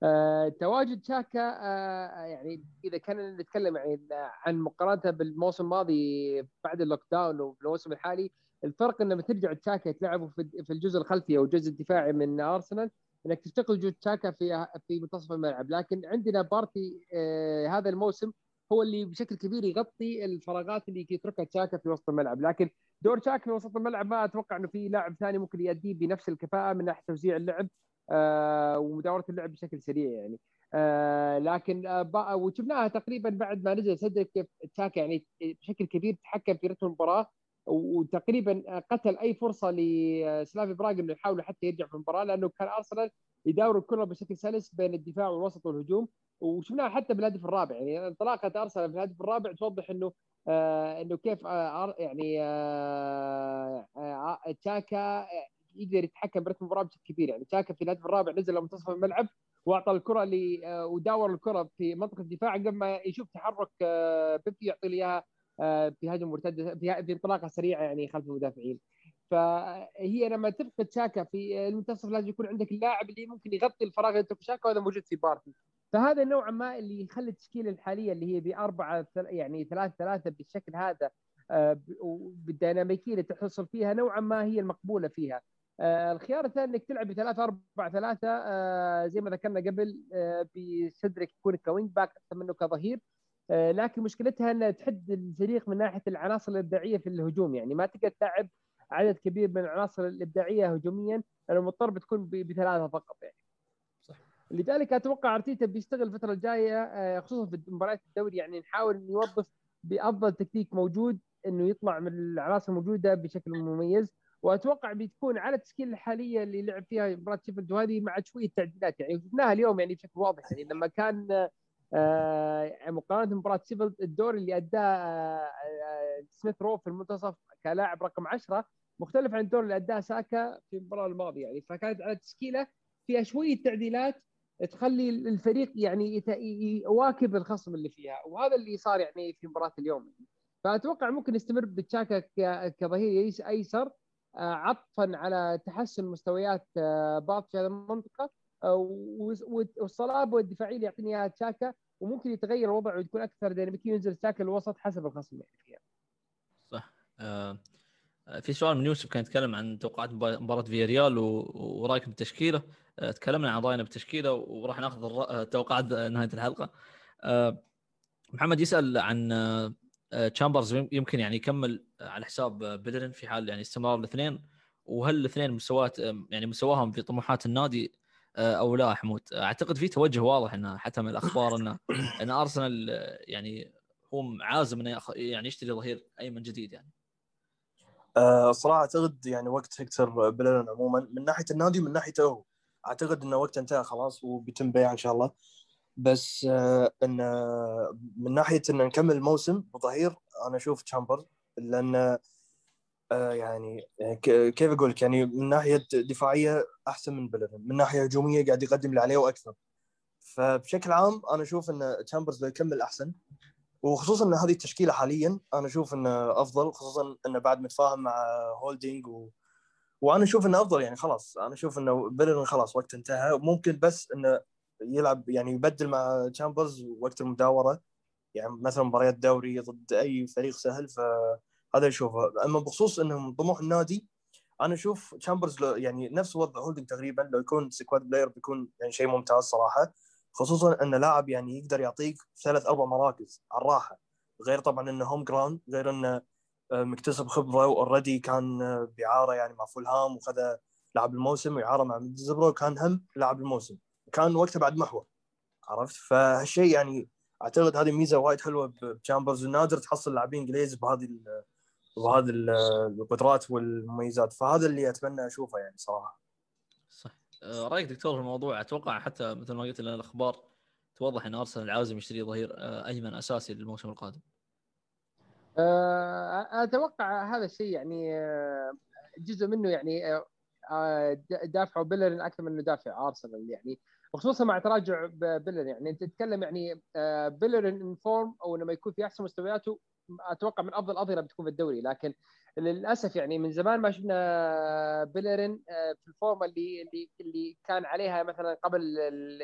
آه، تواجد شاكا آه، يعني إذا كان نتكلم يعني عن مقارنته بالموسم الماضي بعد ال lockdown والموسم الحالي الفرق إنه لما ترجع شاكا تلعبوا في في الجزء الخلفي أو الجزء الدفاعي من أرسنال إنك تفتقد وجود تشاكا في في منتصف الملعب. لكن عندنا بارتي آه هذا الموسم هو اللي بشكل كبير يغطي الفراغات اللي يتركها تشاكا في وسط الملعب. لكن دور تشاكا في وسط الملعب ما أتوقع إنه في لاعب ثاني ممكن يؤديه بنفس الكفاءة من ناحية توزيع اللعب آه ومداوره اللعب بشكل سريع يعني. لكن وشفناها تقريبا بعد ما نزل سدرك تشاكا يعني بشكل كبير تحكم في رتم المباراة. وتقريبا قتل أي فرصة لسلافي براغ إنه يحاول حتى يرجع في المباراة لأنه كان أرسنال يداور الكرة بشكل سلس بين الدفاع والوسط والهجوم وشفناها حتى بالهدف الرابع. يعني انطلاقة أرسنال في الهدف الرابع توضح إنه آه إنه كيف آه يعني آه آه تشاكا يقدر يتحكم برتم المباراة بشكل كبير. يعني تشاكا في الهدف الرابع نزل لمنتصف الملعب وأعطى الكرة ل آه، وداور الكرة في منطقة الدفاع قبل ما يشوف تحرك آه، بيبي يعطي له إياها آه، في هجمة مرتدة في في انطلاقة سريعة يعني خلف المدافعين. فهي لما تفقد شاكا في المنتصف لازم يكون عندك اللاعب اللي ممكن يغطي الفراغ اللي يترك شاكا وهذا موجود في بارتي فهذا نوعا ما اللي يخلي التشكيلة الحالية اللي هي بأربعة يعني ثلاث ثلاثة بالشكل هذا آه، وبالديناميكية اللي تحصل فيها نوعا ما هي المقبولة فيها. آه، الخيار الثاني إنك تلعب بثلاثة أربعة ثلاثة آه، زي ما ذكرنا قبل آه، بس دورك يكون ك wing back أكثر منه كظهير. آه، لكن مشكلتها انها تحد الفريق من ناحية العناصر الإبداعية في الهجوم يعني ما تقدر تلعب عدد كبير من العناصر الإبداعية هجوميا لأنه مضطر بتكون بثلاثة فقط يعني. صح. لذلك أتوقع أرتيتا بيشتغل الفترة الجاية آه، خصوصا في مباريات الدوري يعني نحاول إنه يوظف بأفضل تكتيك موجود إنه يطلع من العناصر الموجودة بشكل مميز وأتوقع بتكون على التشكيلة الحالية اللي لعب فيها مباراة شيفيلد وهذه مع شوية تعديلات يعني شفناها اليوم يعني بشكل واضح يعني لما كان آه، مقارنة بمباراة سيفيل الدور اللي أداه آه، آه، سميث رو في المنتصف كلاعب رقم 10 مختلف عن الدور اللي أداه ساكا في المباراة الماضية. يعني فكانت على تشكيله فيها شوية تعديلات تخلي الفريق يعني يواكب الخصم اللي فيها. وهذا اللي صار يعني في مباراة اليوم. فأتوقع ممكن يستمر بتشاكا كظهير يس- أيسر آه، عطفا على تحسن مستويات آه، بعض في هذه المنطقة. آه، والصلابه الدفاعيه اللي يعطيني إياها تشاكا وممكن يتغير الوضع ويكون أكثر ديناميكيه وينزل تشاكا الوسط حسب الخصم يعني فيها. صح. آه آه، في سؤال من يوسف كان يتكلم عن توقعات مبا- مباراة فياريال ورأيك بالتشكيلة. آه، تكلمنا عن رأينا بالتشكيلة وراح نأخذ آه، توقعات نهاية الحلقة. آه، محمد يسأل عن آه، آه، تشامبرز يم- يمكن يعني يكمل على حساب آه، بيلرين في حال يعني استمرار الاثنين. وهل الاثنين مستويات آه، يعني مستواهم في طموحات النادي آه، أو لا حمود. أعتقد في توجه واضح إنه حتى من الأخبار إنه إن أرسنال آه، يعني هو عازم إنه يعني يشتري ظهير أيمن جديد يعني. آه، صراحة أعتقد يعني وقت هكتور بيلرين عموما من ناحية النادي ومن ناحيته هو. أعتقد إنه وقت انتهى خلاص وبيتم بيعه إن شاء الله. بس آه، إن آه، من ناحية إن نكمل الموسم بظهير أنا أشوف تشامبرز لأن آه، يعني ك- كيف أقول لك؟ يعني من ناحية دفاعية أحسن من بيلرين من ناحية هجومية قاعد يقدم اللي عليه وأكثر. فبشكل عام أنا أشوف إن تشامبرز لو يكمل أحسن وخصوصا إن هذه التشكيلة حاليا أنا أشوف إنه أفضل خصوصا إنه بعد متفاهم مع هولدينج و... وأنا أشوف إنه أفضل يعني خلاص. أنا أشوف إنه بيلرين خلاص وقت انتهى. ممكن بس إنه يلعب يعني يبدل مع تشامبرز وقت المداورة. يعني مثلا مباريات دوري ضد أي فريق سهل فهذا أشوفه. أما بخصوص انه من طموح النادي أنا أشوف تشامبرز يعني نفس وضع هولدنج تقريبا لو يكون squad player بيكون يعني شيء ممتاز صراحة. خصوصا انه لاعب يعني يقدر يعطيك ثلاث أربع مراكز على الراحة. غير طبعا إنه homegrown غير إنه آه، مكتسب خبرة و already كان آه، باعاره يعني مع فولهام وخذ لاعب الموسم واعاره مع ميدزبرو وكان هم لاعب الموسم. كان وقته بعد محور عرفت؟ فهالشيء يعني أعتقد هذه ميزة وايد حلوة بتشامبرز ونادر تحصل لاعبين إنجليز بهذه ال- القدرات والمميزات فهذا اللي أتمنى أشوفه يعني صراحة. صح. آه، رأيك دكتور في الموضوع؟ أتوقع حتى مثل ما قلت لنا الأخبار توضح إن أرسنال عازم يشتري ظهير آه، أيمن أساسي للموسم القادم. آه، أتوقع هذا الشيء يعني آه، جزء منه يعني د- دافعه بيلرين أكثر من إنه دافع أرسنال يعني. وخصوصا مع تراجع بيلرين يعني. أنت تتكلم يعني بيلرين in form أو لما يكون في أحسن مستوياته أتوقع من أفضل الاظهره بتكون في الدوري لكن للأسف يعني من زمان ما شفنا بيلرين آه، في ال form اللي اللي اللي كان عليها مثلا قبل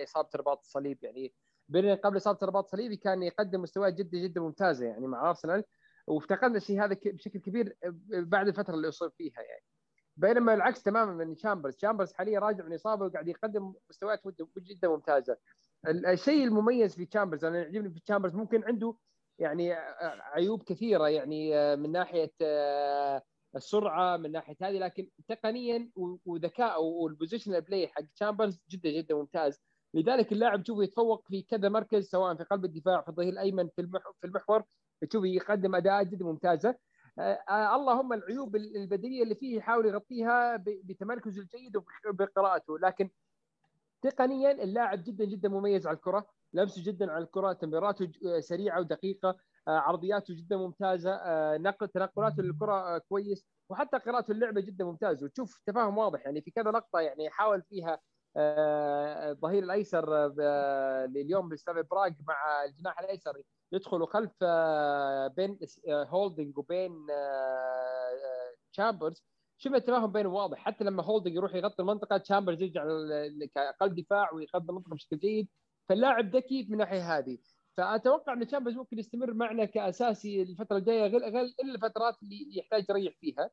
إصابة رباط الصليب. يعني بيلرين قبل إصابة رباط الصليبي كان يقدم مستويات جدا جدا ممتازة يعني مع أرسنال وافتقدنا الشيء هذا بشكل كبير بعد الفترة اللي اصيب فيها يعني. بينما العكس تماما من شامبرز شامبرز حاليا راجع من إصابة وقاعد يقدم مستويات جدا ممتازة. ال- الشيء المميز في تشامبرز أنا يعجبني في تشامبرز ممكن عنده يعني عيوب كثيرة يعني من ناحية آه، السرعة من ناحية هذه لكن تقنيا وذكاء وال positional play حق تشامبرز جدا جدا ممتاز. لذلك اللاعب تشوفه يتفوق في كذا مركز سواء في قلب الدفاع في الظهير الأيمن في في المحور تشوفه يقدم أداءات جدا ممتازة. آه، آه، اللهم العيوب البدنيه اللي فيه يحاول يغطيها بتمركزه الجيد وبقراءته لكن تقنيا اللاعب جدا جدا مميز على الكرة. لمسه جدا على الكرة تمريراته ج- سريعة ودقيقة آه، عرضياته جدا ممتازة آه، نقل تنقلاته للكره آه، كويس وحتى قراءته اللعبة جدا ممتاز وتشوف تفاهم واضح يعني في كذا لقطة يعني حاول فيها آه، الظهير الأيسر آه، اليوم بسلافيا براغ مع الجناح الأيسر يدخلوا خلف آه، بين آه، هولدنج وبين آه، آه، تشامبرز. شوف التفاهم بينهم واضح حتى لما هولدنج يروح يغطي المنطقة تشامبرز يرجع كقلب دفاع ويغطي المنطقة بشكل جيد. فاللاعب ذكي من الناحيه هذه؟ فأتوقع إن تشامبرز ممكن يستمر معنا كأساسي الفترة الجاية غير غير إلا الفترات اللي يحتاج يريح فيها.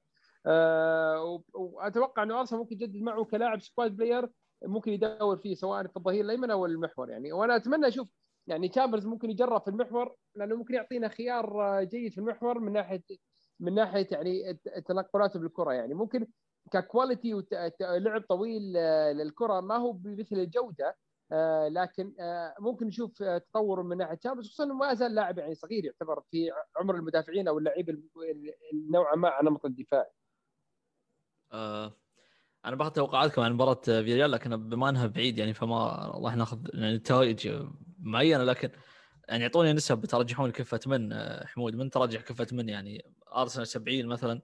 و- وأتوقع إنه أرسنال ممكن يجدد معه كلاعب squad player ممكن يدور فيه سواء في الظهير الأيمن أو المحور يعني. وأنا أتمنى أشوف يعني تشامبرز ممكن يجرب في المحور لأنه ممكن يعطينا خيار آه، جيد في المحور من ناحية من ناحية يعني تنقلاته بالكرة يعني. ممكن ك quality ولعب طويل آه، للكرة ما هو بمثل الجودة لكن آه، ممكن نشوف آه، تطور من ناحية تشامبرز خصوصا إنه ما زال لاعب يعني صغير يعتبر في عمر المدافعين أو اللعيبه نوعا ما على نمط الدفاع. آه أنا باخذ توقعاتكم عن مباراة فيريال لكن بما إنها بعيد يعني فما راح ناخذ يعني نتائج معينة لكن يعني اعطوني نسب ترجحون كفه من آه، حمود. من ترجح كفة من يعني أرسنال 70 مثلا؟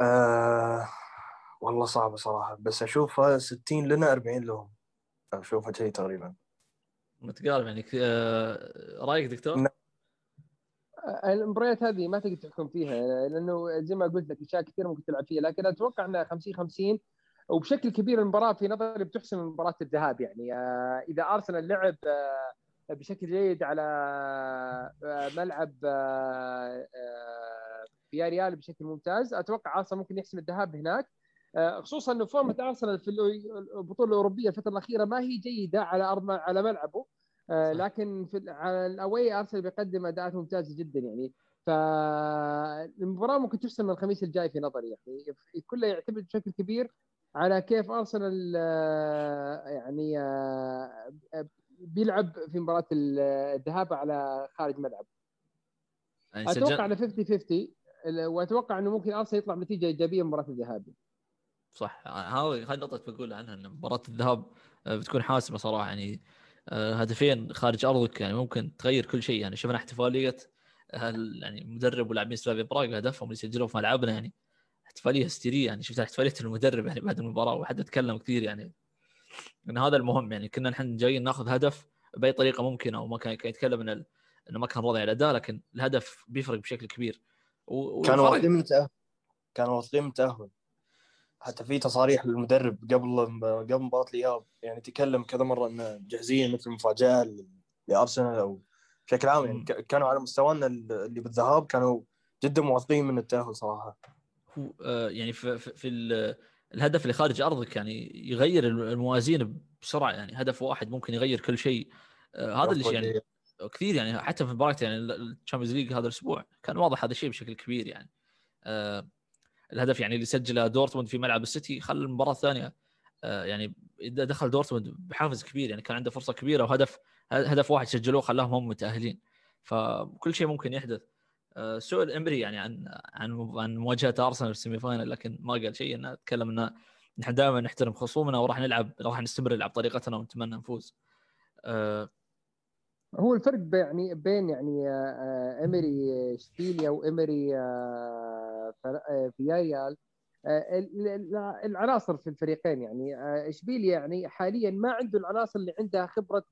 آه والله صعبة صراحة بس أشوفها 60 لنا 40 لهم. أشوفها شيء تقريبا متقارب يعني آه، رأيك دكتور؟ نعم. المباريات هذه ما تقدر تحكم فيها لأنه زي ما قلت لك أشياء كثيرة ممكن تلعب فيها لكن أتوقع إنها 50 50 وبشكل كبير المباراة في نظري بتحسم مباراة الذهاب يعني آه، إذا أرسنال لعب آه، بشكل جيد على آه، ملعب في ريال بشكل ممتاز أتوقع أرسنال ممكن يحسم الذهاب هناك خصوصا إنه فورمة أرسنال في البطولة الأوروبية الفترة الأخيرة ما هي جيدة على ارض على ملعبه. آه، لكن في على الأوي أرسنال بيقدم أداءات ممتازة جدا يعني. فالمباراه ممكن تحسم الخميس الجاي في نظري يعني. كله يعتمد بشكل كبير على كيف أرسنال آه، يعني آه، بيلعب في مباراة الذهاب على خارج ملعب. يعني أتوقع إنه 50 50 وأتوقع إنه ممكن أرسنال يطلع نتيجه إيجابية مباراة الذهاب. صح. هذه هذه النقطه بقول عنها إن مباراة الذهاب بتكون حاسمة صراحة. يعني آه، هدفين خارج أرضك يعني ممكن تغير كل شيء. يعني شفنا احتفالية يعني المدرب ولاعبين سلافيا براغ هدفهم اللي سجلوه في ملعبنا. يعني احتفالية هستيرية يعني شفت احتفالية المدرب يعني بعد المباراة وحد تكلم كثير يعني إن هذا المهم. يعني كنا نحن جايين ناخذ هدف بأي طريقة ممكنة وما كان كان يتكلم إن انه ما كان راضي على الأداء لكن الهدف بيفرق بشكل كبير. و... كانوا واثقين من التاهل كانوا واثقين من التاهل حتى في تصاريح للمدرب قبل قبل مباراة الإياب. يعني تكلم كذا مرة إنه جاهزين مثل مفاجاه لأرسنال أو بشكل عام. يعني كانوا على مستوانا اللي بالذهاب كانوا جدا مواثقين من التأهل صراحة. هو آه، يعني في, في, في الهدف اللي خارج أرضك يعني يغير الموازين بسرعة. يعني هدف واحد ممكن يغير كل شيء. آه، هذا اللي يعني كثير يعني حتى في مباراة يعني ال Champions League هذا الأسبوع كان واضح هذا الشيء بشكل كبير يعني. آه، الهدف يعني اللي سجله دورتموند في ملعب السيتي خلى المباراة الثانية آه، يعني دخل دورتموند بحافز كبير يعني كان عنده فرصة كبيرة وهدف هدف واحد سجلوه خلاهم هم متأهلين. فكل شيء ممكن يحدث. آه، سؤال امري يعني عن عن عن مواجهة أرسنال في ال semi final لكن ما قال شيء. انه تكلم انه نحن دائما نحترم خصومنا وراح نلعب راح نستمر نلعب طريقتنا ونتمنى نفوز. أه هو الفرق يعني بين يعني إمري اشبيليا وإمري فياريال العناصر في الفريقين يعني. إشبيليا يعني حاليا ما عنده العناصر اللي عندها خبرة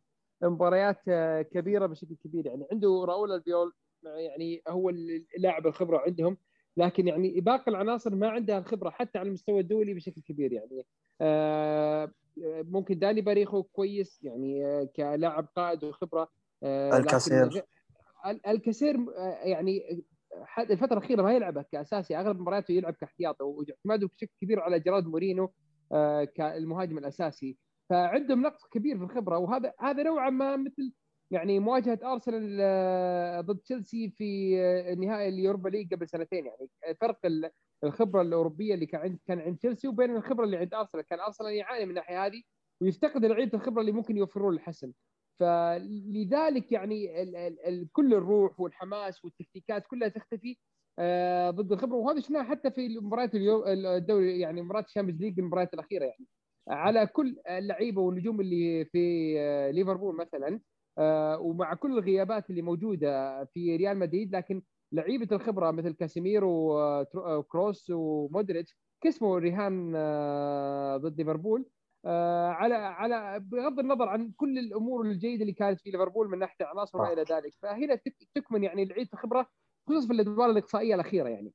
مباريات كبيرة بشكل كبير يعني. عنده راؤول البيول يعني هو اللاعب الخبرة عندهم لكن يعني باقي العناصر ما عندها الخبرة حتى على المستوى الدولي بشكل كبير يعني. ممكن داني باريخو كويس يعني كلاعب قائد وخبرة آه، الكاسير. الكاسير آه، يعني الفترة الأخيرة ما يلعب كأساسي أغلب مبارياته يلعب كاحتياطي واعتماده بشكل كبير على جراد مورينو آه، كالمهاجم الأساسي. فعندهم نقص كبير في الخبرة وهذا هذا نوعا ما مثل يعني مواجهة أرسنال ضد تشيلسي في نهائي ال Europa League قبل سنتين. يعني فرق الخبرة الأوروبية اللي كان كان عند تشيلسي وبين الخبرة اللي عند أرسنال. كان أرسنال يعاني من الناحية هذه ويفتقد لعيبة الخبرة اللي ممكن يوفرون الحسن فلذلك يعني ال ال ال كل الروح والحماس والتكتيكات كلها تختفي آه ضد الخبره وهذا شفناه حتى في مباريات الدوري يعني مباريات ال Champions League المباريات الأخيرة يعني. على كل اللعيبة والنجوم اللي في آه ليفربول مثلا آه ومع كل الغيابات اللي موجودة في ريال مدريد لكن لعيبة الخبرة مثل كاسيميرو وكروس ومودريتش كسبوا رهان آه، ضد ليفربول. آه، على على بغض النظر عن كل الأمور الجيدة اللي كانت في ليفربول من ناحية عناصر وما إلى ذلك فهنا تكمن يعني العيد في خبرة خصوصا في الأدوار الإقصائية الأخيرة يعني.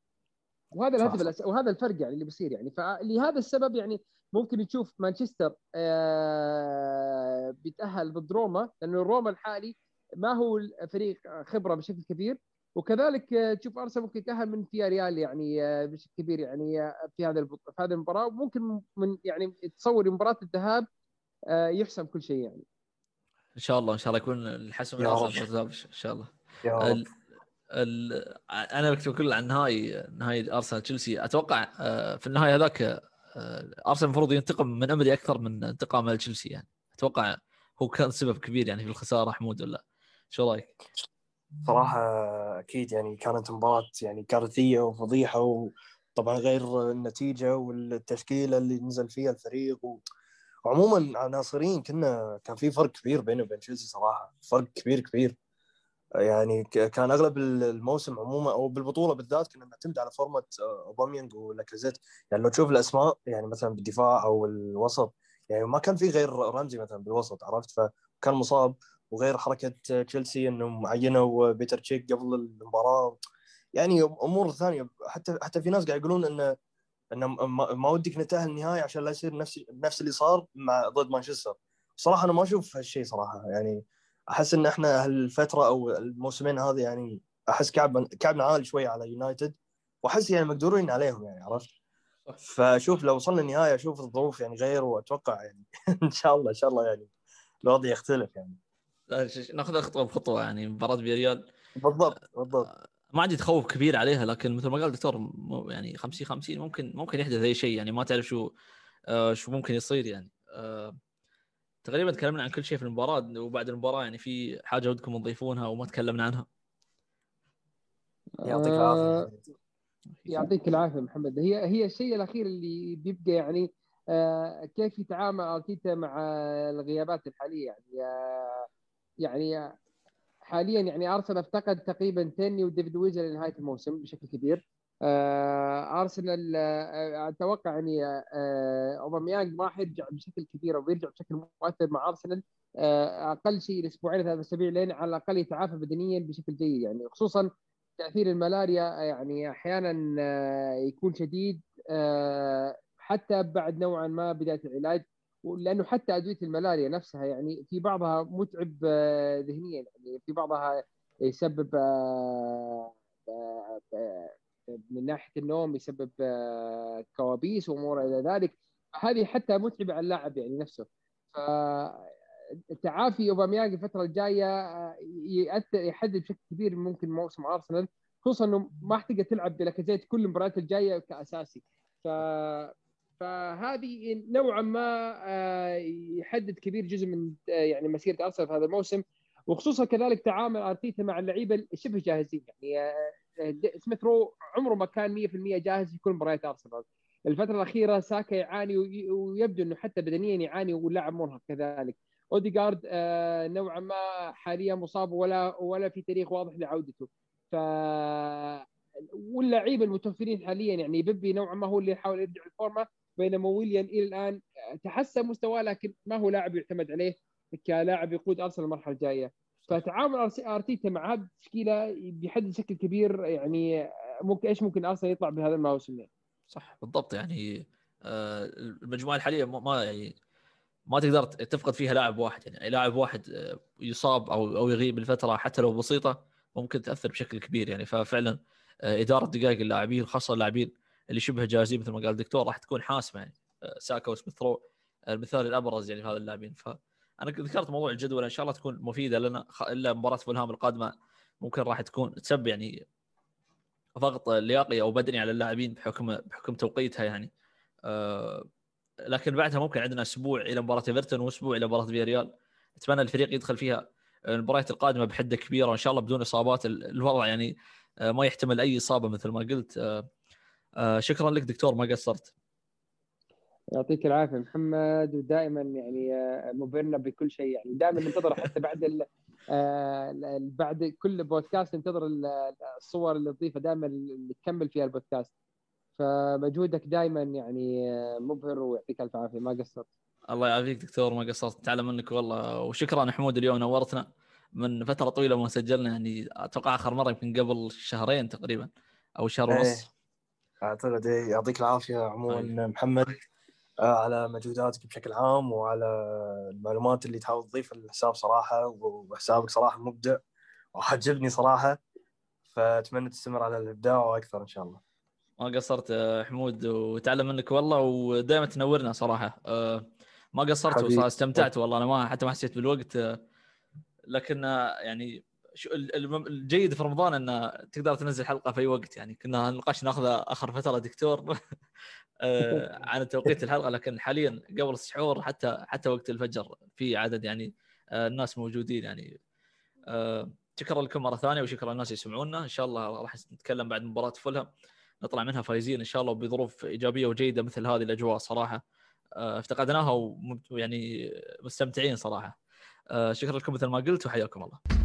وهذا الهدف الأس... وهذا الفرق يعني اللي بيصير يعني. فلهذا السبب يعني ممكن تشوف مانشستر آه بيتأهل ضد روما لأنه روما الحالي ما هو فريق خبرة بشكل كبير. وكذلك آه، تشوف أرسنال ممكن يتأهل من فيها ريال يعني آه، بشكل كبير يعني آه، في هذا في هذه المباراة. وممكن من يعني تصور مباراة الذهاب يحسم كل شيء يعني. إن شاء الله إن شاء الله يكون الحسم إن شاء الله. ال... ال... أنا بكتب كل عن نهائي نهائي أرسنال تشيلسي. أتوقع في النهاية هذاك أرسنال المفروض ينتقم من أمري أكثر من انتقام تشيلسي يعني. أتوقع هو كان سبب كبير يعني في الخسارة حمود ولا؟ شو رأيك؟ صراحة أكيد يعني كانت مباراة يعني كارثية وفضيحة طبعا غير النتيجة والتشكيلة اللي نزل فيها الفريق و... وعموما عناصريا كنا كان في فرق كبير بينه وبين تشيلسي صراحة فرق كبير كبير. يعني كان أغلب الموسم عموما أو بالبطولة بالذات كنا نعتمد على form اوباميانج ولاكازيت يعني لو تشوف الأسماء يعني مثلا بالدفاع أو الوسط يعني ما كان في غير رمزي مثلا بالوسط عرفت؟ فكان مصاب. وغير حركة تشيلسي انهم عينوا بيتر تشيك قبل المباراة. يعني أمور ثانية حتى حتى في ناس قاعد يقولون انه انه ما ودك نتاهل النهائي عشان لا يصير نفس نفس اللي صار مع ضد مانشستر. صراحة أنا ما أشوف هالشيء صراحة. يعني أحس إن إحنا هالفترة أو الموسمين هذه يعني أحس كعب كعبنا عالي شوي على يونايتد. وأحس يعني مقدورين عليهم يعني عرفت؟ فشوف لو وصلنا النهايه أشوف الظروف يعني غير وأتوقع يعني إن شاء الله إن شاء الله يعني الوضع يختلف يعني. ناخذها خطوة بخطوة يعني مباراة فيريال بالضبط بالضبط. ما عندي تخوف كبير عليها لكن مثل ما قال الدكتور مو- يعني 50 50 ممكن ممكن يحدث أي شيء يعني ما تعرف شو آه شو ممكن يصير يعني. آه تقريبا تكلمنا عن كل شيء في المباراة وبعد المباراة يعني في حاجة ودكم تضيفونها وما تكلمنا عنها. يعطيك آه، العافية. يعطيك العافية محمد. هي هي الشيء الأخير اللي بيبقى يعني آه، كيف يتعامل أرتيتا مع الغيابات الحالية يعني؟ آه، يعني حاليا يعني أرسنال افتقد تقريبا تيني وديفيد ويزر لنهاية الموسم بشكل كبير. آه، أرسنال آه، أتوقع يعني آه، أوباميانج ما حيرجع بشكل كبير أو بيرجع بشكل مؤثر مع أرسنال. أقل شيء الاسبوعين ثلاث أسابيع لين على الأقل يتعافى بدنيا بشكل جيد. يعني خصوصا تأثير الملاريا يعني أحيانا يكون شديد حتى بعد نوعا ما بداية العلاج. لأنه حتى أدوية الملاريا نفسها يعني في بعضها متعب آه، ذهنيا. يعني في بعضها يسبب آه، آه، من ناحية النوم يسبب كوابيس وأمور إلى ذلك. هذه حتى متعبة على اللاعب يعني نفسه. فتعافي أوباميانج الفترة الجاية يأثر يحدد بشكل كبير ممكن موسم أرسنال خصوصا إنه ما حتقدر تلعب بلاكازيت كل المباريات الجاية كأساسي. ف فهذه نوعا ما آه، يحدد كبير جزء من آه، يعني مسيرة أرسنال في هذا الموسم. وخصوصا كذلك تعامل أرتيتا مع اللعيبة شبه جاهزين. يعني آه، سميث رو عمره ما كان 100% جاهز في كل مباريات أرسنال. الفترة الأخيرة ساكا يعاني وي- ويبدو إنه حتى بدنيا يعاني واللاعب مرهق كذلك. اوديجارد نوعا ما حاليا مصاب ولا ولا في تاريخ واضح لعودته. ف واللاعبين المتوفرين حاليا يعني بيبي نوعا ما هو اللي يحاول يرجع لل form. بينما ويليان إلى الآن تحسن مستواه لكن ما هو لاعب يعتمد عليه كلاعب يقود أرسنال المرحلة الجاية. فتعامل أرتيتا مع هذه التشكيله بيحدد بشكل كبير يعني ممكن إيش ممكن أرسنال يطلع بهذا الموسم؟ يعني. صح بالضبط يعني آه، المجموعة الحالية ما- يعني ما تقدر تفقد فيها لاعب واحد يعني لاعب واحد آه، يصاب أو أو يغيب لفتره حتى لو بسيطة ممكن تأثر بشكل كبير يعني. ففعلا آه، إدارة دقائق اللاعبين خاصة اللاعبين اللي شبه جاهزين مثل ما قال الدكتور راح تكون حاسمة يعني آه، ساكا وسميث رو المثال الأبرز يعني في هذا اللاعبين فانا ذكرت موضوع الجدول إن شاء الله تكون مفيدة لنا إلا مباراة فولهام القادمة ممكن راح تكون تسبب يعني ضغط لياقي أو بدني على اللاعبين بحكم بحكم توقيتها يعني. آه، لكن بعدها ممكن عندنا أسبوع إلى مباراة إيفرتون وأسبوع إلى مباراة فياريال. أتمنى الفريق يدخل فيها المباريات القادمة بحدة كبيرة وإن شاء الله بدون إصابات ال- الوضع يعني آه، ما يحتمل أي إصابة مثل ما قلت. آه، شكرا لك دكتور ما قصرت. يعطيك العافية محمد ودائما يعني آه، مبهرنا بكل شيء يعني. دائما ننتظر حتى بعد ال آه، ال- بعد كل بودكاست ننتظر ال- الصور اللي تضيفها دائما اللي تكمل فيها البودكاست. فمجهودك دائما يعني آه، مبهر ويعطيك ألف عافية. ما قصرت. الله يعافيك دكتور ما قصرت. نتعلم منك والله. وشكرا حمود اليوم نورتنا من فترة طويلة ما سجلنا يعني أتوقع آخر مرة يمكن قبل شهرين تقريبا أو شهر إيه. ونص. أعتقد إيه يعطيك العافية عموما محمد. آه، على مجهوداتك بشكل عام وعلى المعلومات اللي تحاول تضيفها للحساب صراحة وحسابك صراحة مبدع وعجبني صراحة. فأتمنى تستمر على الإبداع وأكثر إن شاء الله. ما قصرت حمود وتعلم منك والله ودائما تنورنا صراحة. آه، ما قصرت استمتعت والله. أنا ما حتى ما حسيت بالوقت. آه، لكن يعني الجيد في رمضان إنه تقدر تنزل حلقة في أي وقت يعني كنا النقاش ناخذه آخر فترة دكتور آه، عن توقيت الحلقة لكن حاليا قبل السحور حتى حتى وقت الفجر في عدد يعني آه، الناس موجودين يعني. آه، شكرا لكم مرة ثانية وشكرا للناس يسمعونا. إن شاء الله راح نتكلم بعد مباراة فولهام. نطلع منها فايزين إن شاء الله بظروف إيجابية وجيدة مثل هذه الأجواء صراحة. افتقدناها ويعني مستمتعين صراحة. شكرا لكم مثل ما قلت وحياكم الله.